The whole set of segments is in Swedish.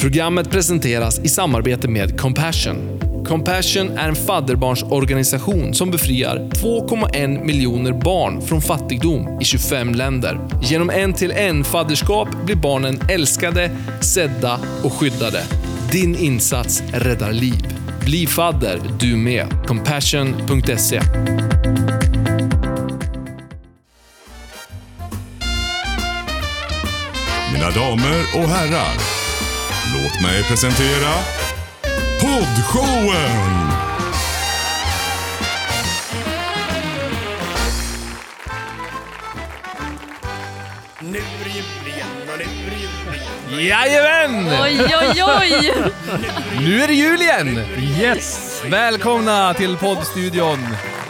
Programmet presenteras i samarbete med Compassion. Compassion är en fadderbarnsorganisation som befriar 2,1 miljoner barn från fattigdom i 25 länder. Genom en-till-en-fadderskap blir barnen älskade, sedda och skyddade. Din insats räddar liv. Bli fadder du med. Compassion.se Mina damer och herrar, låt mig presentera Poddshowen! Nu är det jul igen och nu är det jul igen. Jajamän! Oj, oj, oj! Nu är det jul igen! Yes! Välkomna till poddstudion.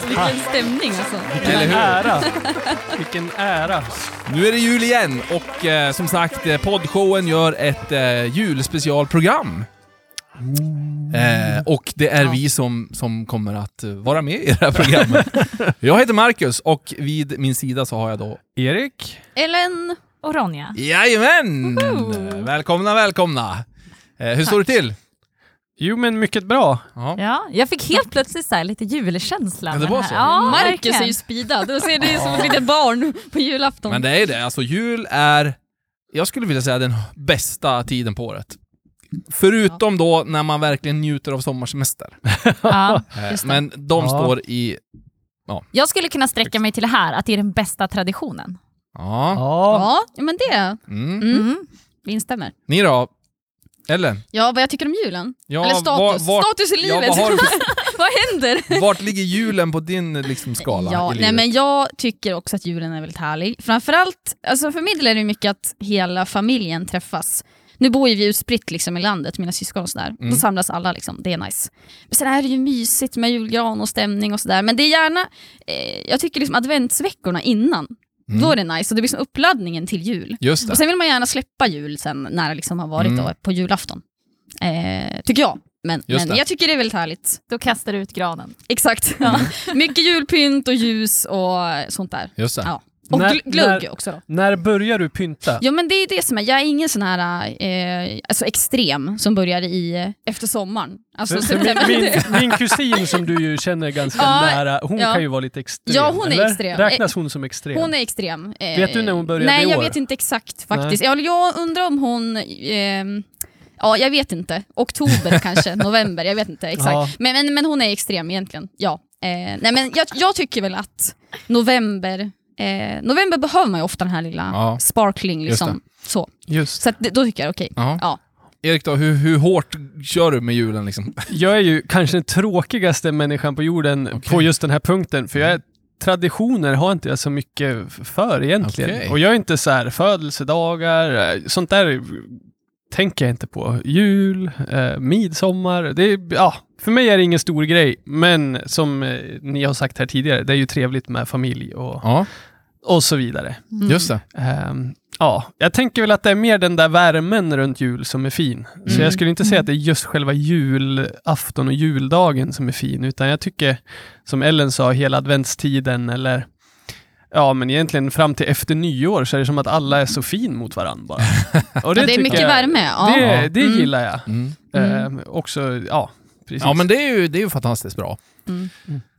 Vilken stämning alltså. Vilken ära! Vilken ära! Nu är det jul igen och eh, som sagt, eh, poddshowen gör ett eh, julspecialprogram. Eh, och det är vi som, som kommer att vara med i det här programmet. jag heter Marcus och vid min sida så har jag då... Erik? Ellen och Ronja. Jajamän! Woho! Välkomna, välkomna! Eh, hur står det till? Jo men mycket bra. Ja. Ja, jag fick helt plötsligt så här lite julkänsla. Ja, det var så. Ja, Marcus är ju speedad. Då ser det som ett litet barn på julafton. Men det är det, alltså jul är, jag skulle vilja säga den bästa tiden på året. Förutom då när man verkligen njuter av sommarsemester. Ja. Eh. Men de Ja. står i... Jag skulle kunna sträcka mig till det här, att det är den bästa traditionen. Ja. Ja. Ja, men det. Mm. Mm. Mm. Vi instämmer. Ni då? Ellen? Ja, vad jag tycker om julen? Ja, Eller status. var- vart- status i Ja, livet. vad, du för, vad händer? vart ligger julen på din liksom, skala Ja, nej, men jag tycker också att julen är väldigt härlig. Framförallt, alltså för min del är det mycket att hela familjen träffas. Nu bor ju vi utspritt liksom i landet, mina syskon och sådär. Mm. Då samlas alla, liksom. det är nice. Men sen är det ju mysigt med julgran och stämning och sådär. Men det är gärna, eh, jag tycker liksom adventsveckorna innan, Mm. då är det nice. Och det blir som uppladdningen till jul. Just Och det. sen vill man gärna släppa jul sen när det liksom har varit Mm. då, på julafton. Eh, tycker jag. Men, Just men det. jag tycker det är väldigt härligt. Då kastar du ut granen. Exakt. Ja. Mycket julpynt och ljus och sånt där. Just det. Ja. Och När- gl- glögg när- också då. När börjar du pynta? Ja men det är det som är, jag är ingen sån här eh, alltså extrem som börjar i eh, efter sommaren. Alltså september. min, min, min kusin som du ju känner ganska Ja, nära, hon ja. kan ju vara lite extrem. Ja, hon är eller? extrem. Räknas hon som extrem? Hon är extrem. Eh, Vet du när hon började Nej i jag år? vet inte exakt faktiskt. Jag, jag undrar om hon ehm, Ja, jag vet inte. Oktober kanske, november, jag vet inte exakt. Ja. Men, men, men hon är extrem egentligen, ja. Eh, nej, men jag, jag tycker väl att november, eh, november behöver man ju ofta den här lilla Ja. sparkling. Just Liksom. Så, Just. så att, då tycker jag okej. Ja. Ja. Erik då, hur, hur hårt kör du med julen liksom? Jag är ju kanske den tråkigaste människan på jorden Okej. på just den här punkten, för jag är traditioner har inte jag så mycket för egentligen. Okej. Och jag är inte så här födelsedagar, eh, sånt där tänker jag inte på. Jul, eh, midsommar, det är, ja, för mig är det ingen stor grej. Men som eh, ni har sagt här tidigare, det är ju trevligt med familj och, Ja, och så vidare. just det. Ehm, ja, jag tänker väl att det är mer den där värmen runt jul som är fin. Så Mm. jag skulle inte säga att det är just själva julafton och juldagen som är fin, utan jag tycker, som Ellen sa, hela adventstiden eller Ja, men egentligen fram till efter nyår så är det som att alla är så fin mot varandra. Och Ja, det är mycket jag- värme. Ja. Det, det Mm. gillar jag. Mm. Ehm, också, ja, precis. Ja men det är ju, det är ju fantastiskt bra. Mm.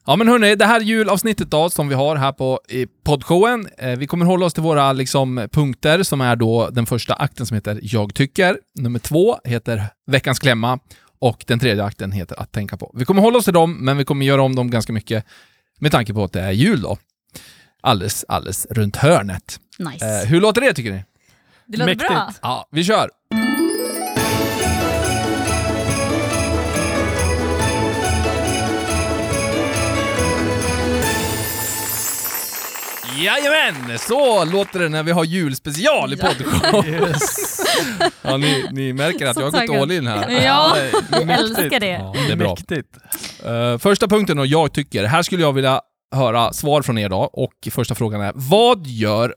Ja men hörni, det här julavsnittet då som vi har här på i poddshowen, eh, vi kommer hålla oss till våra liksom, punkter som är då den första akten som heter Jag tycker, nummer två heter Veckans klämma och den tredje akten heter Att tänka på. Vi kommer hålla oss till dem, men vi kommer göra om dem ganska mycket med tanke på att det är jul då. Alldeles, alldeles runt hörnet. Nice. Eh, hur låter det tycker ni? Det låter Mäktigt. bra. Ja, vi kör! Jajamän! Så låter det när vi har julspecial i poddshow. ja, ni, ni märker att Så jag har gått all in här. Ja, Mäktigt. älskar det. Ja, det är bra. Mäktigt. Eh, första punkten och jag tycker, här skulle jag vilja höra svar från er då. Och första frågan är, vad gör,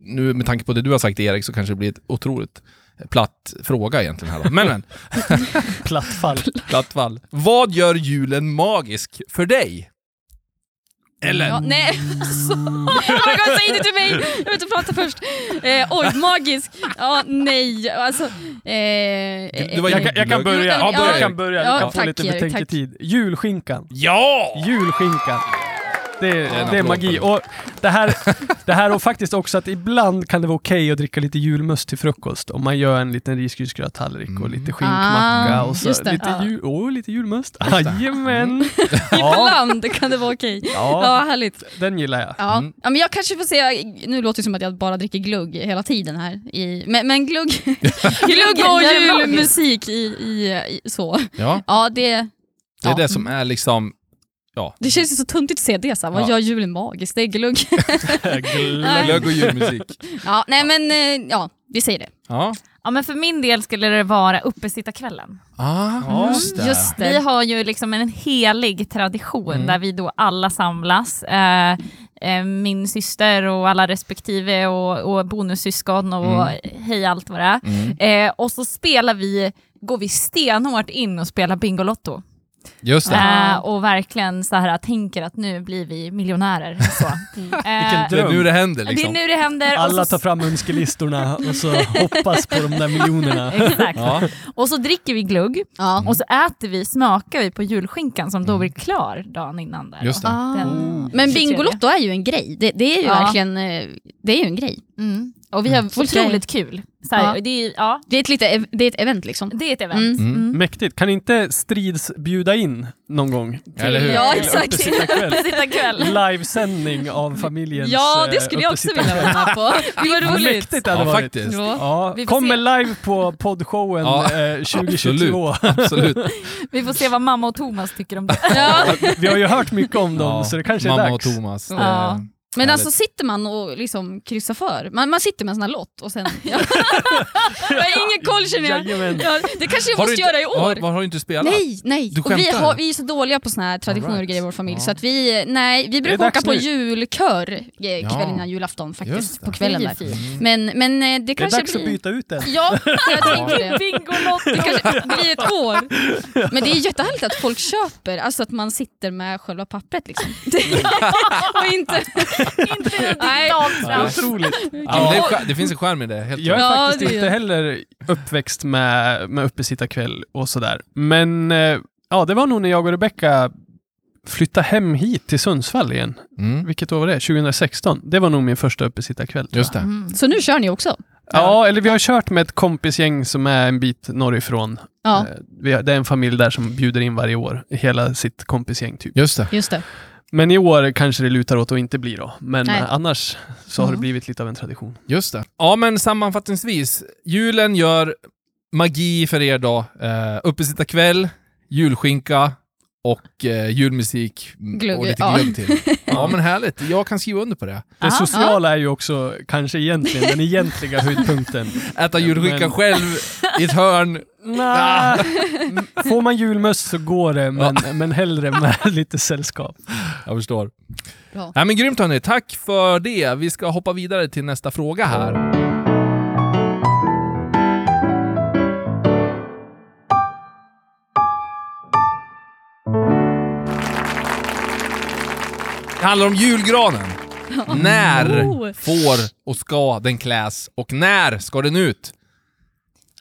nu med tanke på det du har sagt Erik så kanske det blir ett otroligt platt fråga egentligen här då. Men men, Plattfall. platt fall. Vad gör julen magisk för dig? Eller? Ja, nej, alltså. Oh säg det till mig! Jag vill inte prata först. Eh, oj, magisk. Ja, nej, alltså. Eh, du var eh, Jag kan, jag kan börja. Ja, Ja, ja. jag kan börja. Ja, du kan få tack, lite betänketid. Julskinkan. Ja! Julskinkan. Det, en det är magi. Och det, här, det här och faktiskt också att ibland kan det vara okej att dricka lite julmust till frukost. Om man gör en liten risgrynsgröttallrik och lite skinkmacka Ah, och så det. lite, Ja. jul, oh, lite julmust. Jajamän! Ja, Ibland kan det vara okej. Ja, ja, härligt. den gillar jag. Ja. Mm. ja, men jag kanske får se, nu låter det som att jag bara dricker glugg hela tiden här. I, men, men glugg, glugg och julmusik i, i, i så. Ja, Ja, det, det är Ja. det som är liksom... Ja. det känns ju så tuntigt att se det. Så här. Vad Ja. gör julen magisk? Det är. Glögg. Glögg och julmusik. ja, nej men eh, ja, vi säger det. Ja. Ja, men för min del skulle det vara uppesittarkvällen. Ah, just det. Just det. Vi har ju liksom en helig tradition Mm. där vi då alla samlas. Eh, eh, min syster och alla respektive och, och bonussyskon och hej allt vad det är. Mm. Eh, och så spelar vi, går vi stenhårt in och spelar Bingolotto. Just det. Eh, och verkligen så här tänker att nu blir vi miljonärer. Så. Eh, Det är dröm. nu det händer det är liksom. nu det händer. Alla tar fram önskelistorna och så hoppas på de där miljonerna. Exakt. Ja. Och så dricker vi glugg Ja. och så äter vi, smakar vi på julskinkan som då blir klar dagen innan. Där Mm. Just. Ah. Den- Men 23. Bingolotto är ju en grej. Det, det är ju Ja. verkligen eh, det är ju en grej. Mm. Och vi har otroligt kul. Så här, Ja. det, är, ja, Det är ett, lite, det är ett event liksom. det är ett event. Mm. Mm. Mäktigt. Kan inte Strids bjuda in någon gång? Eller hur? Ja, Till exakt. uppesittarkväll? Uppesittarkväll. Livesändning av familjens Ja, det eh, skulle jag också vilja vara med på. Det var roligt. Mäktigt det hade Ja, varit. faktiskt. Ja. Ja, kommer live på poddshowen Ja, eh, 2022. Absolut. Vi får se vad mamma och Thomas tycker om det. Ja. Vi har ju hört mycket om dem, Ja, så det kanske är Mamma dags. och Thomas. det. Men härligt. alltså sitter man och liksom kryssar för, man, man sitter med en sån här lott och sen... Ja. jag har ingen koll känner jag. Ja, det kanske jag Har måste inte- göra i år. Har, har du inte spelat? Nej, nej. Du och vi, har, vi är så dåliga på såna här traditioner och grejer i vår familj Ja. så att vi, nej, vi brukar åka på nu. julkör kvällen Ja. innan julafton faktiskt. På kvällen där. Men, men eh, det Det är kanske dags blir... att byta ut den. Ja, jag tänker det. Bingolotto! Det kanske blir ett år. Men det är jättehärligt att folk köper, alltså att man sitter med själva pappret liksom. och inte... Inte digitalt fram. Otroligt. Ja, men det, är, det finns en skärm i det, helt Jag är. Ja, faktiskt inte heller uppväxt med, med uppesittarkväll och sådär. Men eh, ja, det var nog när jag och Rebecka flyttade hem hit till Sundsvall igen. Mm. Vilket år var det? 2016. Det var nog min första uppesittarkväll. Just det. Mm. Så nu kör ni också? Ja, eller vi har kört med ett kompisgäng som är en bit norrifrån. Ja, Eh, det är en familj där som bjuder in varje år, hela sitt kompisgäng typ. Just det. just det. Men i år kanske det lutar åt att inte bli då. Men Nej. eh, annars så har det Mm. blivit lite av en tradition. Just det. Ja, men sammanfattningsvis. Julen gör magi för er då. Uh, uppesittarkväll, julskinka och eh, julmusik Glögg, och lite ja. glögg till. Ja, men härligt. Jag kan skriva under på det. Det Aha. sociala är ju också kanske egentligen den egentliga höjdpunkten. Äta julskinka Men- själv i ett hörn. Nej. Får man julmust så går det, men, men hellre med lite sällskap. Jag förstår. Bra. Ja, men grymt hörni. Tack för det. Vi ska hoppa vidare till nästa fråga här. Handlar om julgranen. När Oh. får och ska den kläs och när ska den ut?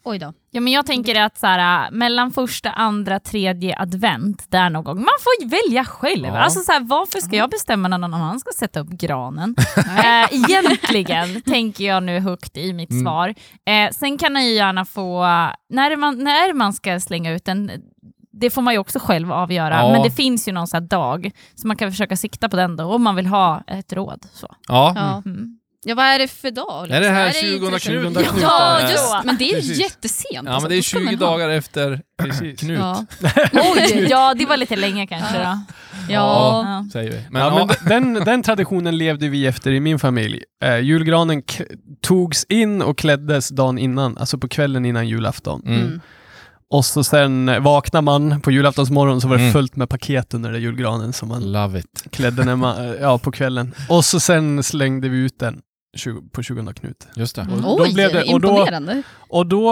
Oj då. Ja, men jag tänker att så här, mellan första, andra, tredje advent, där någon gång. Man får ju välja själv. Ja. Alltså, så här, varför ska jag bestämma när någon annan ska sätta upp granen? eh, egentligen tänker jag nu högt i mitt Mm. svar. Eh, sen kan man ju gärna få, när man, när man ska slänga ut den, det får man ju också själv avgöra. Ja. Men det finns ju någon så här dag, så man kan försöka sikta på den då, om man vill ha ett råd. Så. Ja. Ja. Mm. ja, vad är det för dag? liksom? Är det här i 20 till- Knut? 20 Knut. Ja, just Men det är ju Precis. jättesent. Ja, alltså. men det är Då ska 20 man ha- dagar efter Precis. Knut, Ja. Oj, ja det var lite länge kanske då. Ja. Ja. säger vi. Men, Ja, ja, men den, den traditionen levde vi efter i min familj. Eh, julgranen togs in och kläddes dagen innan, alltså på kvällen innan julafton. mm. Och så sen vaknar man på julaftonsmorgon så var det Mm. fullt med paket under den julgranen som man Love it. klädde när man, eh, ja, på kvällen. Och så sen slängde vi ut den 20, på 20 Knut. Just det. Mm. då Oj, blev det- och då- imponerande. Och då,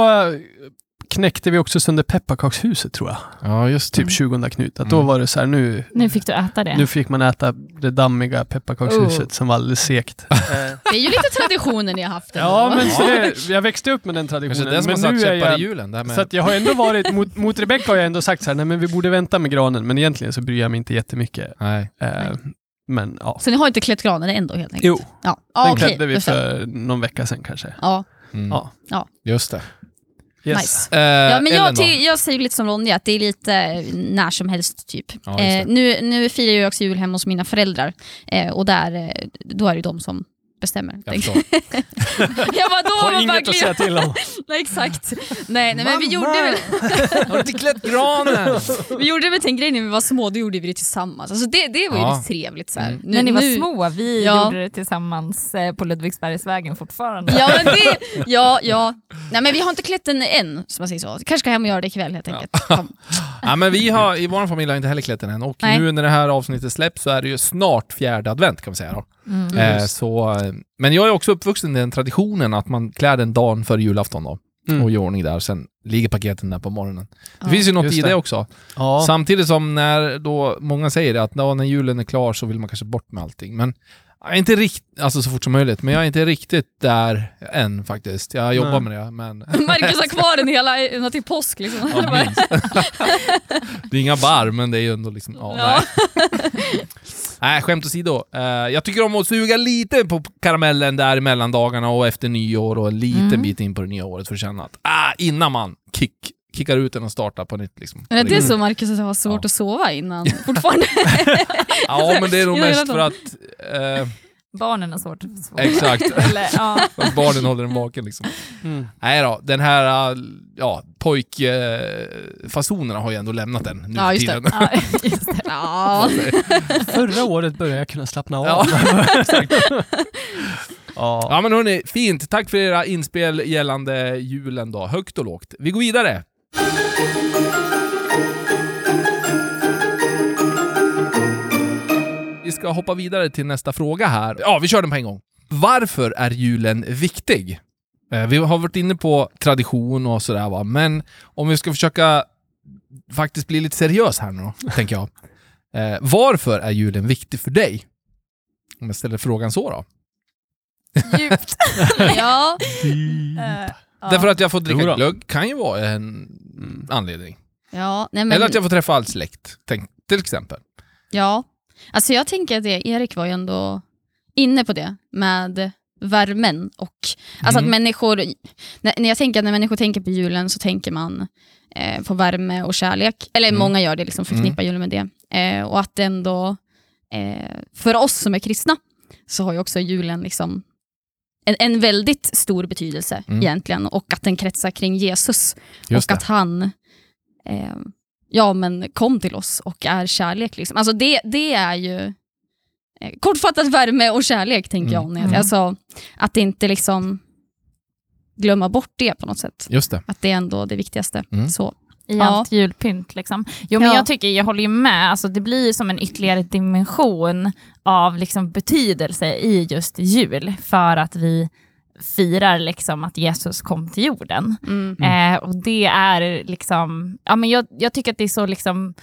knäckte vi också sönder pepparkakshuset tror jag. Ja, just Typ 20 Knut. Att då Mm. var det så här, nu, Nu fick du äta det. nu fick man äta det dammiga pepparkakshuset Oh. som var alldeles segt. Det är ju lite traditioner ni har haft ändå. ja, men så det, jag växte upp med den Kanske traditionen. det som har men satt nu är käppar i jag, hjulen. Det här med... så att jag har ändå varit, mot, mot Rebecca har jag ändå sagt så här, nej men vi borde vänta med granen, men egentligen så bryr jag mig inte jättemycket. Nej. Eh, men ja. Så ni har inte klätt granen ändå helt enkelt? Jo, Ja, den ja okej. klädde vi för någon vecka sedan kanske. Ja. Mm. Ja. Just det. Yes. Nice. Eh, Ja, men jag, jag säger lite som Ronja, att det är lite eh, när som helst typ. Ja, eh, nu, nu firar jag också jul hemma hos mina föräldrar eh, och där, eh, då är det de som bestämmer. Jag förstår. jag bara, då Har inget att säga till om. Nej, exakt. Nej, nej men vi gjorde, väl, Har du inte klätt granen? vi gjorde väl en grej när vi var små, då gjorde vi det tillsammans. Alltså det, det var ju Ja. lite trevligt. Så här. Mm. Nu, När ni var nu- små, vi Ja. gjorde det tillsammans eh, på Ludvigsbergsvägen fortfarande. Ja, men det, ja, ja. Nej, men vi har inte klätt den än, som man säger så. Kanske ska hem och göra det ikväll helt enkelt. Ja. Ja, men vi har, I vår familj har inte heller klätt den än och Nej. nu när det här avsnittet släpps så är det ju snart fjärde advent kan man säga. Då. Mm. Eh, så, men jag är också uppvuxen i den traditionen att man klär den dagen före julafton då. Mm. Och gör ordning där, sen ligger paketen där på morgonen. Det Ja, finns ju något i det, det. också. Ja. Samtidigt som när då många säger det, att när julen är klar så vill man kanske bort med allting. Men jag är inte riktigt, alltså så fort som möjligt, men jag är inte riktigt där än faktiskt. Jag jobbar Nej. med det, men Marcus har kvar den hela ända till påsk. Liksom. Ja, minst. det är inga bar, men det är ju ändå liksom... Ja, Ja. Nej. nej, skämt åsido. Uh, jag tycker om att suga lite på karamellen där i mellandagarna och efter nyår och en liten Mm. bit in på det nya året för att känna att ah, innan man kick, kickar ut den och startar på nytt. Liksom. Men det är så Marcus har svårt Ja. att sova innan fortfarande. Ja, men det är nog mest för att... eh, Barnen har svårt att svara. exakt. Eller, ja. barnen håller den vaken liksom. Mm. Nej då, den här uh, ja, pojkfasonerna har ju ändå lämnat den nu Ja, just det. tiden. Ja, just det. Ja. Förra året började jag kunna slappna av. Ja, exakt. Ja. Ja men hörni, fint. Tack för era inspel gällande julen då. Högt och lågt. Vi går vidare. Vi ska hoppa vidare till nästa fråga här. Ja, vi kör den på en gång. Varför är julen viktig? Eh, Vi har varit inne på tradition och sådär va, men om vi ska försöka faktiskt bli lite seriös här nu då, tänker jag. Eh, varför är julen viktig för dig? Om jag ställer frågan så då. Djupt. ja. Eh, ja. Därför att jag får dricka glögg kan ju vara en anledning. Ja, nej, men, Eller att jag får träffa all släkt, tänk, till exempel. ja. Alltså jag tänker att det, Erik var ju ändå inne på det med värmen och alltså Mm. att människor, när, när jag tänker när människor tänker på julen så tänker man eh, på värme och kärlek. Eller Mm. många gör det, liksom förknippar julen med det. Eh, och att ändå, eh, för oss som är kristna, så har ju också julen liksom en, en väldigt stor betydelse Mm. egentligen och att den kretsar kring Jesus Just och att han eh, ja, men kom till oss och är kärlek. Liksom. Alltså det, det är ju eh, kortfattat värme och kärlek, tänker jag. om det. Mm. Alltså, att inte liksom glömma bort det på något sätt. Just det. Att det är ändå det viktigaste. Mm. Så. I Ja. allt julpynt. Liksom. Jo, men Ja. jag tycker, jag håller ju med, alltså, det blir som en ytterligare dimension av liksom, betydelse i just jul, för att vi firar liksom, att Jesus kom till jorden. Mm. Eh, och det är liksom, ja, men jag, jag tycker att det är så liksom,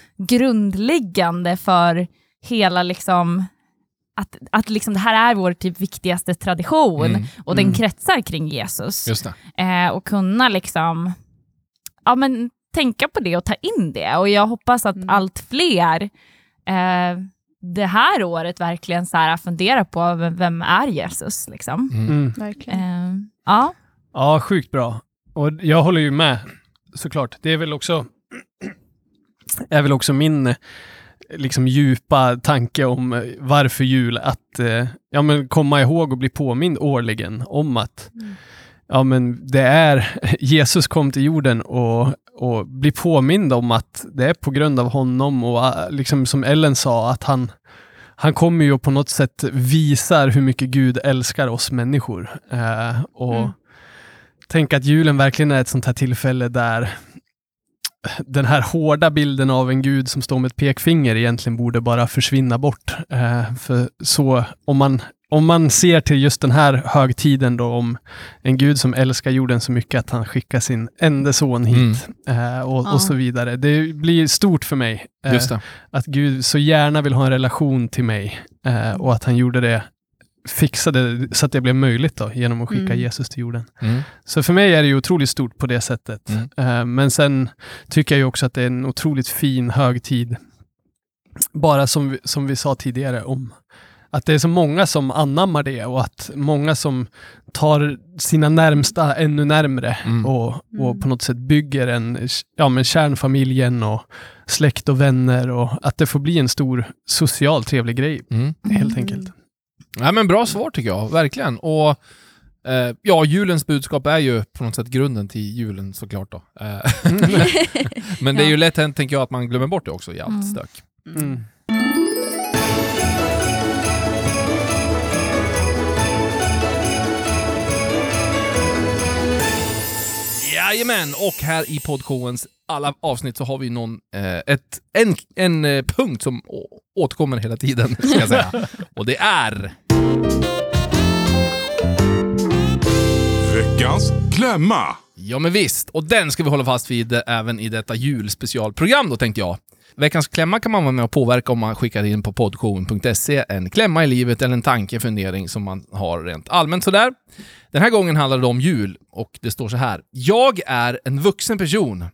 grundläggande för hela liksom, att, att liksom, det här är vår typ viktigaste tradition Mm. och den Mm. kretsar kring Jesus. Just det. Eh, och kunna liksom, ja, men, tänka på det och ta in det. Och jag hoppas att Mm. allt fler eh, det här året verkligen så här, funderar på vem, vem är Jesus. Liksom. Mm. Mm. Verkligen. Eh, ja. Ja, sjukt bra. Och jag håller ju med, såklart. Det är väl också, är väl också min liksom djupa tanke om varför jul, att eh, ja, men komma ihåg och bli påmind årligen om att ja, men det är Jesus kom till jorden och, och bli påmind om att det är på grund av honom och eh, liksom som Ellen sa, att han han kommer ju på något sätt visar hur mycket Gud älskar oss människor. Eh, och Mm. tänk att julen verkligen är ett sånt här tillfälle där den här hårda bilden av en gud som står med ett pekfinger egentligen borde bara försvinna bort. Eh, för så, om man om man ser till just den här högtiden då om en gud som älskar jorden så mycket att han skickar sin enda son hit eh, och, Ja. och så vidare. Det blir stort för mig. eh, Just det. att Gud så gärna vill ha en relation till mig eh, och att han gjorde det, fixade så att det blev möjligt då, genom att skicka Mm. Jesus till jorden. Mm. Så för mig är det ju otroligt stort på det sättet. Mm. Eh, men sen tycker jag ju också att det är en otroligt fin högtid. Bara som vi, som vi sa tidigare om att det är så många som anammar det och att många som tar sina närmsta ännu närmre Mm. och, och Mm. på något sätt bygger en, ja, men kärnfamiljen och släkt och vänner och att det får bli en stor social trevlig grej Mm. helt enkelt. Ja, men bra svar tycker jag, verkligen. Och eh, ja, julens budskap är ju på något sätt grunden till julen såklart då. Eh, men det är ju lätt hänt, tänker jag, att man glömmer bort det också i allt Mm. stök. Mm. Jajamän, och här i poddshowens alla avsnitt så har vi någon, eh, ett, en, en eh, punkt som å- återkommer hela tiden, ska jag säga. Och det är... Veckans klämma. Ja men visst, och den ska vi hålla fast vid eh, även i detta julspecialprogram då tänkte jag. Veckans klämma kan man vara med och påverka om man skickar in på poddshowen.se en klämma i livet eller en tanke, fundering som man har rent allmänt sådär. Den här gången handlar det om jul och det står så här. Jag är en vuxen person,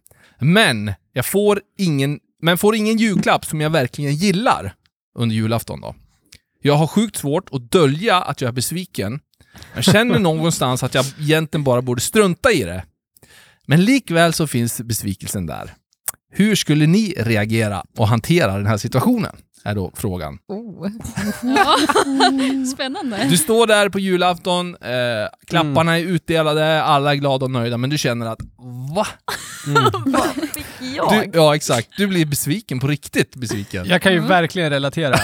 men jag får ingen, men får ingen julklapp som jag verkligen gillar under julafton då. Jag har sjukt svårt att dölja att jag är besviken. Jag känner någonstans att jag egentligen bara borde strunta i det. Men likväl så finns besvikelsen där. Hur skulle ni reagera och hantera den här situationen? Är då frågan. Oh. Ja. Spännande. Du står där på julafton, eh, klapparna är utdelade, alla är glada och nöjda, men du känner att va? Vad fick jag? Du, ja, exakt. Du blir besviken, på riktigt besviken. Jag kan ju verkligen relatera.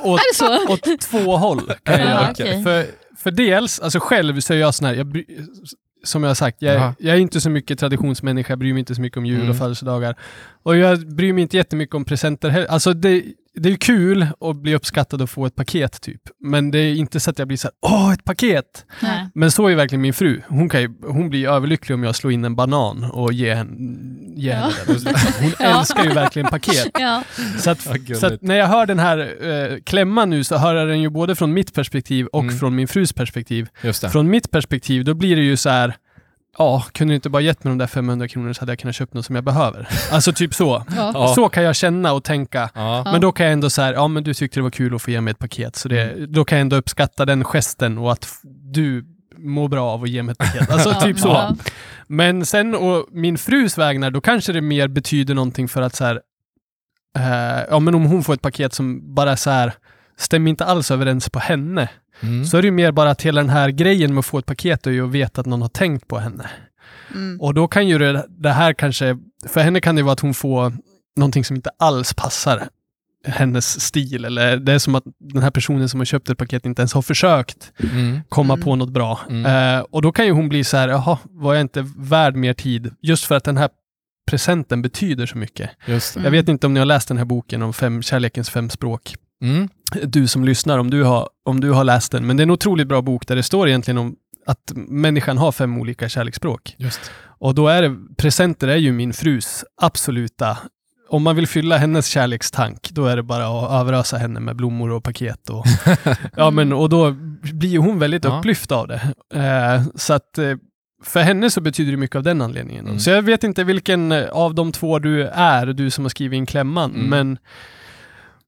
Åt, Är det så? åt två håll. Kan jag Ja, göra. okej. för, för dels, alltså själv så är jag sån här, jag, som jag har sagt, jag, jag är inte så mycket traditionsmänniska, jag bryr mig inte så mycket om jul Mm. och födelsedagar. Och jag bryr mig inte jättemycket om presenter heller. Alltså det, det är ju kul att bli uppskattad och få ett paket typ. Men det är inte så att jag blir så här, åh ett paket! Nej. Men så är verkligen min fru. Hon, kan ju, hon blir överlycklig om jag slår in en banan och ger henne, ger Ja. henne den. Hon Ja. älskar ju verkligen paket. Ja. Så, att, så att när jag hör den här eh, klämman nu så hör jag den ju både från mitt perspektiv och Mm. från min frus perspektiv. Just det. Från mitt perspektiv, då blir det ju så här Ja, kunde du inte bara gett mig de där 500 kronorna så hade jag kunnat köpa något som jag behöver. Alltså typ så. Ja. Så kan jag känna och tänka. Ja. Men då kan jag ändå säga, ja men du tyckte det var kul att få ge mig ett paket. Så det, Mm. då kan jag ändå uppskatta den gesten och att du mår bra av att ge mig ett paket. Alltså Ja. typ så. Ja. Men sen och min frus vägnar, då kanske det mer betyder någonting för att så här, eh, ja men om hon får ett paket som bara så här stämmer inte alls överens på henne. Mm. Så är det ju mer bara att hela den här grejen med att få ett paket är ju att veta att någon har tänkt på henne. Mm. Och då kan ju det, det här kanske, för henne kan det vara att hon får någonting som inte alls passar hennes stil eller det är som att den här personen som har köpt ett paket inte ens har försökt Mm. komma Mm. på något bra. Mm. Eh, och då kan ju hon bli så här, jaha, var jag inte värd mer tid? Just för att den här presenten betyder så mycket. Just det. Jag vet inte om ni har läst den här boken om fem, kärlekens fem språk. Mm. Du som lyssnar, om du, har, om du har läst den. Men det är en otroligt bra bok där det står egentligen om att människan har fem olika kärleksspråk. Just. Och då är det, presenter är ju min frus absoluta om man vill fylla hennes kärlekstank, då är det bara att överösa henne med blommor och paket. Och, ja, men, och då blir hon väldigt Ja. upplyft av det. Eh, så att eh, för henne så betyder det mycket av den anledningen. Mm. Så jag vet inte vilken av de två du är, du som har skrivit in klämman. Mm. Men,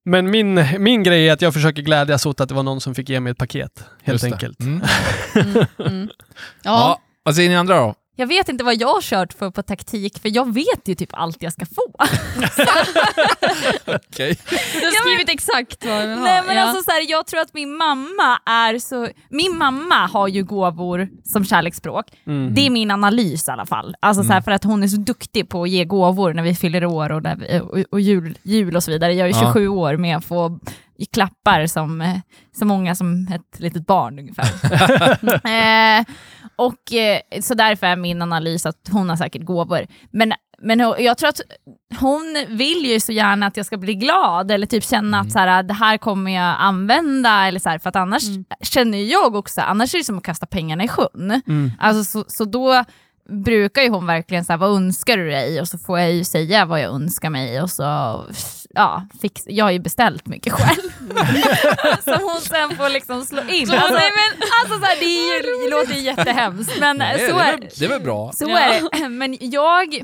men min, min grej är att jag försöker glädjas åt att det var någon som fick ge mig ett paket. Helt enkelt. Mm. Mm. Mm. Ja. Ja. Vad säger ni andra då? Jag vet inte vad jag har kört för på taktik, för jag vet ju typ allt jag ska få. Okej. Du har skrivit exakt vad du vill ha. Nej, men ja. alltså, så här, jag tror att min mamma är så... Min mamma har ju gåvor som kärleksspråk. Mm. Det är min analys i alla fall. Alltså, så här, för att hon är så duktig på att ge gåvor när vi fyller år och, vi, och, och jul, jul och så vidare. Jag är Ja. 27 år med att få klappar som eh, så många som ett litet barn ungefär. eh, och eh, så därför är min analys att hon har säkert gåvor. Men, men hon- jag tror att hon vill ju så gärna att jag ska bli glad eller typ känna att så här, det här kommer jag använda. Eller så här, för att annars känner ju jag också, annars är det som att kasta pengarna i sjön. Mm. Alltså, så, så då brukar ju hon verkligen säga vad önskar du dig? Och så får jag ju säga vad jag önskar mig och så, ja, fix, jag har ju beställt mycket själv. som hon sen får liksom slå in. Alltså, alltså så här, det, är ju, det låter ju jättehemskt men Nej, så det, är är väl, det är väl bra. så Ja. är det. Men jag,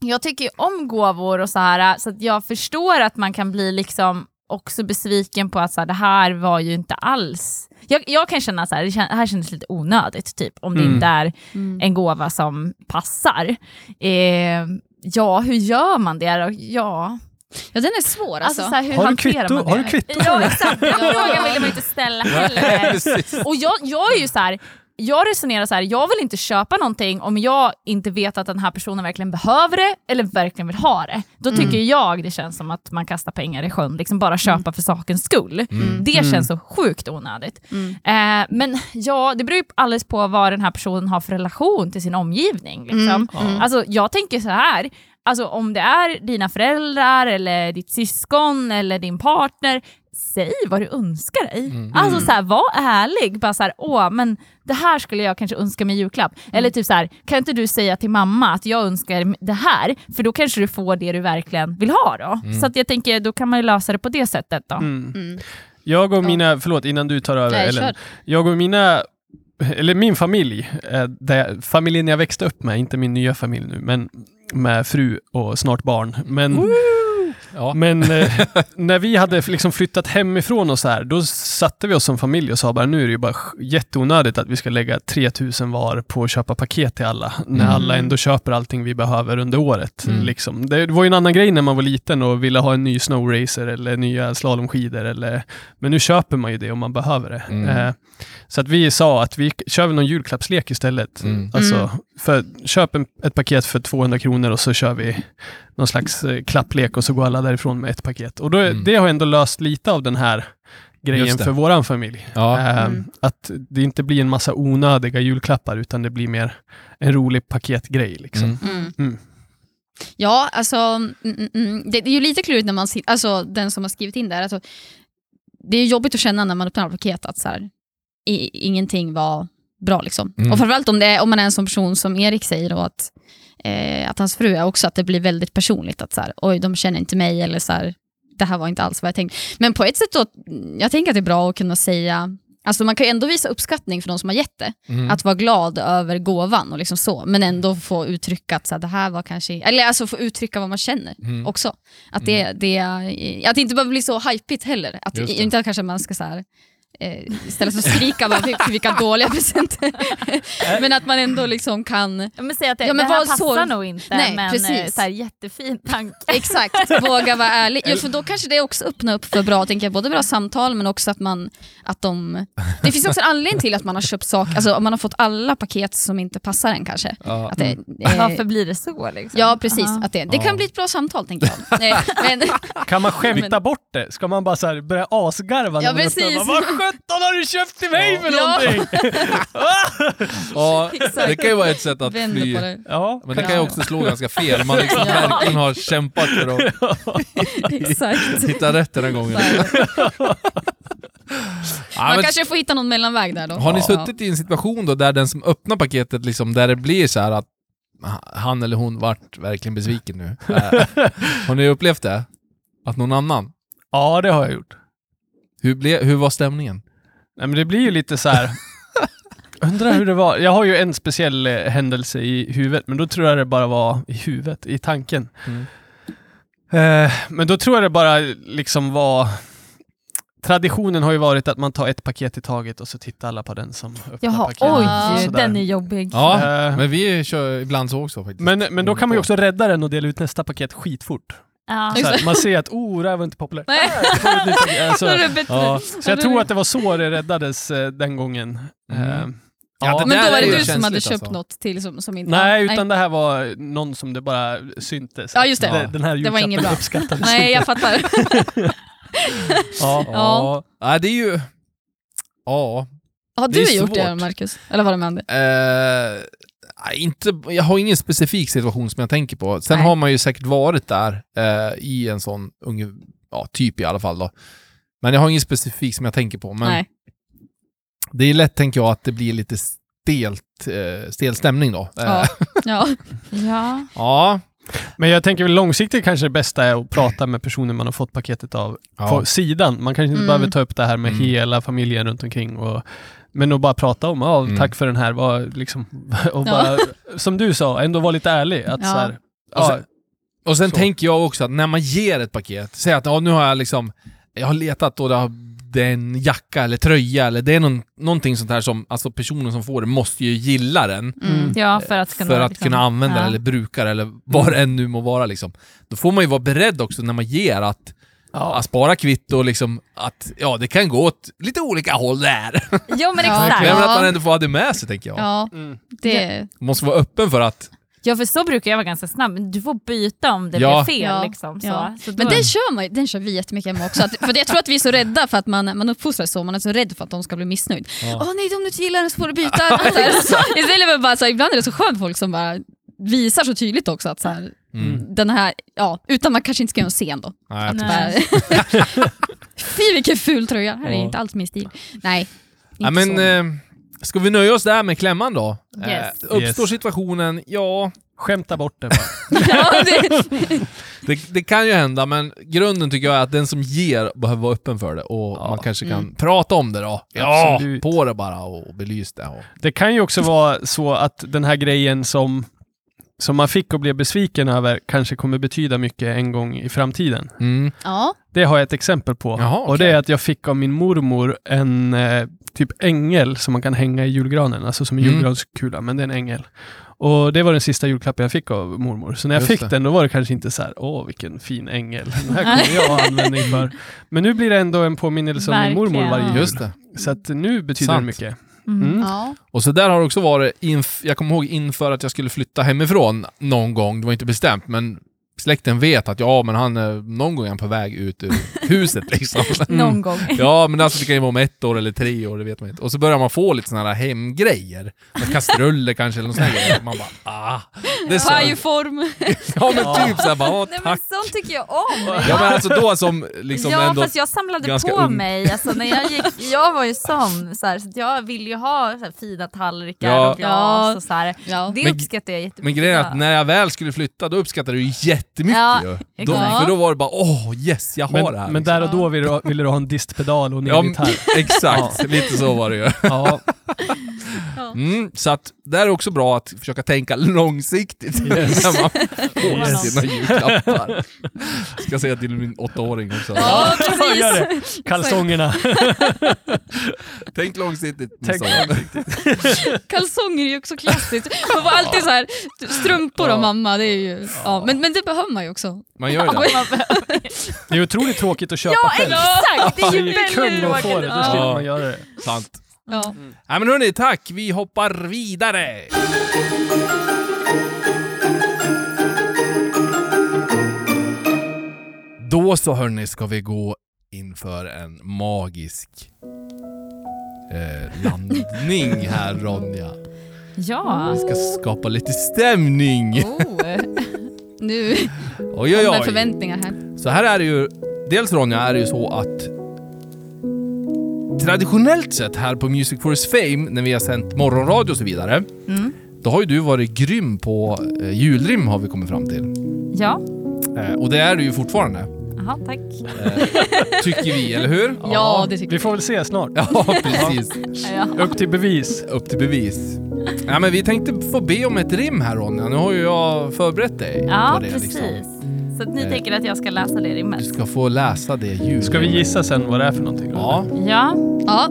jag tycker ju om gåvor och så här, så att jag förstår att man kan bli liksom också besviken på att så här, det här var ju inte alls... Jag, jag kan känna det kän- det här kändes lite onödigt, typ, om det Mm. inte är Mm. en gåva som passar. Eh, ja, hur gör man det? Ja, Ja, den är svår alltså. alltså, så här, hur Har du hanterar kvitto? man det? Har du kvitto? Ja, exakt. Den frågan vill man inte ställa heller. Och jag, jag är ju så här, jag resonerar så här, jag vill inte köpa någonting om jag inte vet att den här personen verkligen behöver det eller verkligen vill ha det. Då tycker jag det känns som att man kastar pengar i sjön, liksom bara köpa för sakens skull. Det Mm. känns så sjukt onödigt. Mm. Eh, men ja, det beror ju alldeles på vad den här personen har för relation till sin omgivning. Liksom. Mm. Alltså, jag tänker så här, alltså, om det är dina föräldrar eller ditt syskon eller din partner, säg vad du önskar dig. Alltså så här, var ärlig. Bara så här, Åh, men det här skulle jag kanske önska mig i julklapp. Eller typ så här, kan inte du säga till mamma att jag önskar det här? För då kanske du får det du verkligen vill ha då. Så att jag tänker, då kan man ju lösa det på det sättet då. Mm. Mm. Jag och mina, förlåt innan du tar över Nej, Ellen. kör. Jag och mina, eller min familj, eh, där, familjen jag växte upp med, inte min nya familj nu, men med fru och snart barn. Men, Ja. men eh, när vi hade liksom flyttat hemifrån och så här, då satte vi oss som familj och sa bara nu är det ju bara jätteonödigt att vi ska lägga 3000 var på att köpa paket till alla, när Mm. alla ändå köper allting vi behöver under året. Mm. Liksom. Det var ju en annan grej när man var liten och ville ha en ny snowracer eller nya slalomskidor, eller, men nu köper man ju det om man behöver det. Mm. Eh, så att vi sa att vi kör någon julklappslek istället. Mm. Alltså, Mm. För, köp en, ett paket för 200 kronor och så kör vi någon slags eh, klapplek och så går alla därifrån med ett paket. Och då, Mm. det har ändå löst lite av den här grejen för våran familj. Ja. Eh, Mm. Att det inte blir en massa onödiga julklappar utan det blir mer en rolig paketgrej. Liksom. Mm. Mm. Mm. Ja, alltså mm. Det, det är ju lite klurigt när man, alltså den som har skrivit in där, alltså, det är jobbigt att känna när man öppnar paket att så här, i, ingenting var bra. Liksom. Mm. Och framförallt om, det om man är en sån person som Erik säger, då, att, eh, att hans fru är också, att det blir väldigt personligt. Att så här, oj, de känner inte mig, eller så här, det här var inte alls vad jag tänkte. Men på ett sätt, då, jag tänker att det är bra att kunna säga, alltså man kan ju ändå visa uppskattning för de som har gett det. Mm. Att vara glad över gåvan och liksom så, men ändå få uttrycka att så här, det här var kanske, eller alltså få uttrycka vad man känner Mm. också. Att det, det, att det inte behöver bli så hypigt heller. Att det. inte att kanske man ska så här, istället för att skrika bara, "Fy, vilka dåliga presenter. men att man ändå liksom kan, Ja, men säg att det, Ja, men det här vad passar så- nog inte, Nej, men precis. eh, så här, jättefin tanke. exakt, våga vara ärlig. Ja, för då kanske det också öppnar upp för bra, tänker jag, både bra samtal men också att man, att de... Det finns också en anledning till att man har köpt saker, alltså om man har fått alla paket som inte passar en kanske. Ja. Att det, eh, Varför blir det så? Liksom? Ja, precis. Aha. Att det, det Ja. kan bli ett bra samtal, tänker jag. Nej, men, Kan man skämta Men- bort det? Ska man bara så här börja asgarva? Ja, precis. Sjutton har du köpt till mig för någonting? Ja, det kan ju vara ett sätt att vänder fly. på. Ja, Men det kan ju också slå ganska fel. Man liksom Ja. verkligen har kämpat för att Exakt. hitta rätt den här gången. Ja, Man men kanske får hitta någon mellanväg där då. Har ni Ja. suttit i en situation då där den som öppnar paketet, liksom, där det blir så här att han eller hon vart verkligen besviken nu? Eh, har ni upplevt det? Att någon annan? ja, det har jag gjort. Hur, ble, hur var stämningen? Nej, men det blir ju lite så här. Undrar hur det var. Jag har ju en speciell eh, händelse i huvudet, men då tror jag det bara var i huvudet, i tanken. Mm. Eh, men då tror jag det bara liksom var... Traditionen har ju varit att man tar ett paket i taget och så tittar alla på den som öppnar Jaha, paketet. oj, Sådär. den är jobbig. Ja, Eh, men vi kör ibland så också faktiskt. men, men då kan man ju också rädda den och dela ut nästa paket skitfort. Ja. Så här, man ser att oh, det här var inte populärt. Nej. Alltså, det ja. Så jag tror att det var så det räddades eh, den gången. Mm. Eh, Ja, det Men då var det du som hade köpt alltså. något till som, som inte... Nej, utan det här var någon som det bara syntes. Ja, just det. att Den här Det var inget bra. uppskattades Nej, jag fattar. Ja. Ja. ja. det är ju... Ja. Har Det är du gjort det, svårt. Marcus? Eller var det med Andy? Eh, nej, inte, jag har ingen specifik situation som jag tänker på. Sen Nej. har man ju säkert varit där eh, i en sån, unge, ja, typ i alla fall då. Men jag har ingen specifik som jag tänker på. Men Nej. det är lätt, tänker jag, att det blir lite stelt, eh, stel stämning då. Eh, Ja. ja. Ja. ja. Men jag tänker väl långsiktigt kanske det bästa är att prata med personen man har fått paketet av Ja. på sidan. Man kanske inte Mm. behöver ta upp det här med Mm. hela familjen runt omkring. Och, men att bara prata om, ja, Mm. tack för den här, var, liksom, och bara, som du sa, ändå vara lite ärlig. Att, Ja. så här, Och sen- Och sen Så. tänker jag också att när man ger ett paket, säg att ja, nu har jag liksom, jag har letat och det, har, det är en jacka eller tröja eller det är någon, någonting sånt här som, alltså personen som får det måste ju gilla den. Mm. ja, för att kunna, för att liksom- kunna använda ja. den eller bruka den eller vad det än nu må vara liksom. Då får man ju vara beredd också när man ger att, att spara kvitto och liksom att ja, det kan gå åt lite olika håll där. Jo men Ja, exakt. Men Ja. att man ändå får ha det med sig tänker jag. Ja, Mm. det... Man måste vara öppen för att, Ja för så brukar jag vara ganska snabb, men du får byta om det Ja. blir fel. Ja. Liksom, så. Ja. Så då, Men den kör, man, den kör vi jättemycket hemma också. Att, för jag tror att vi är så rädda för att man, man uppfostrar så, man är så rädd för att de ska bli missnöjd. Åh ja. nej, om du inte gillar den så får du byta. Istället för bara, så här, ibland är det så skönt folk som bara visar så tydligt också att så här, Mm. den här, ja, utan man kanske inte ska göra en scen då. Nej, jag Nej. Fy vilken ful tröja, det här är Ja. inte alls min stil. Nej, Ja, men, så. eh, ska vi nöja oss där med klämman då? Yes. Eh, uppstår Yes. situationen, ja, Skämta bort det bara. ja, det, det, det kan ju hända, men grunden tycker jag är att den som ger behöver vara öppen för det och Ja. man kanske kan Mm. prata om det då. Ja, Absolut. på det bara och belys det. Och, Det kan ju också vara så att den här grejen som, som man fick och blev besviken över kanske kommer betyda mycket en gång i framtiden. mm. ja, Det har jag ett exempel på. Jaha, Och det är att jag fick av min mormor en eh, typ ängel som man kan hänga i julgranen, alltså som en Mm. julgranskula, men det är en ängel. Och det var den sista julklappen jag fick av mormor. Så när jag Just fick det. den, då var det kanske inte så här, åh vilken fin ängel, den här kommer jag ha användning för. Men nu blir det ändå en påminnelse om min mormor varje jul. Just det. Så att nu betyder Sant. det mycket. Mm. Mm. ja. Och så där har det också varit, inf- jag kommer ihåg inför att jag skulle flytta hemifrån någon gång, det var inte bestämt, men släkten vet att ja, men han är, någon gång är han på väg ut ur huset liksom. Någon gång. Ja, men alltså det kan ju vara om ett år eller tre år, det vet man inte. Och så börjar man få lite sådana här hemgrejer. Kastruller kanske, eller något sånt grejer. Man bara, ah. Det är så, Pajform. ja men typ såhär bara, åh Nej men tack. sånt tycker jag om. Ja men alltså då som liksom ja ändå... fast jag samlade på ung. mig, alltså, när jag gick, jag var ju sån, så, här, så att jag ville ju ha så här, fina tallrikar Ja. och glas Ja. och så här. Ja. Det Men- uppskattar jag jättemycket. Men grejen är att när jag väl skulle flytta, då uppskattade du ju jättemycket Ja, ju. Då, för då var det bara, åh yes, jag har Men, det här. men liksom. där och då ville du, ville du ha en distpedal och en Ja, elgitarr. exakt, lite så var det ju. Ja, Mm, så att det är också bra att försöka tänka långsiktigt Yes. när man får Yes. sina julklappar. Ska säga till min åttaåring också. Ja, Gör precis. det. Kalsongerna. Tänk långsiktigt. Tänk Nissa. Kalsonger är ju också klassiskt. Man får alltid så här, strumpor av mamma, det är ju, ja, men, men det behöver man ju också. Man gör ju det. Det är otroligt tråkigt att köpa Ja själv. exakt, det är ju väldigt att få det, då tråkigt. Ja. man göra det. Sant. Ja. Nej men hörni, tack. Vi hoppar vidare. Då så hörni ska vi gå inför en magisk eh, landning här Ronja. Ja. Vi ska skapa lite stämning. Oh. Nu Oj oj kommer oj. förväntningar här. Så här är det ju, dels Ronja är det ju så att traditionellt sett här på Music for His Fame, när vi har sänt morgonradio och så vidare, Mm. då har ju du varit grym på eh, julrim har vi kommit fram till. Ja, Eh, och det är du ju fortfarande, Jaha, tack. tycker vi, eller hur? Ja, det tycker Vi får väl se snart. Ja, precis. Ja. Upp till bevis. Upp till bevis. Ja, men vi tänkte få be om ett rim här Ronja, nu har ju jag förberett dig Ja, på det. precis. Liksom. Så att ni Eh. tänker att jag ska läsa det Du rimmet? ska få läsa det ljud. Ska vi gissa sen vad det är för någonting? Ja. Ja. Ja,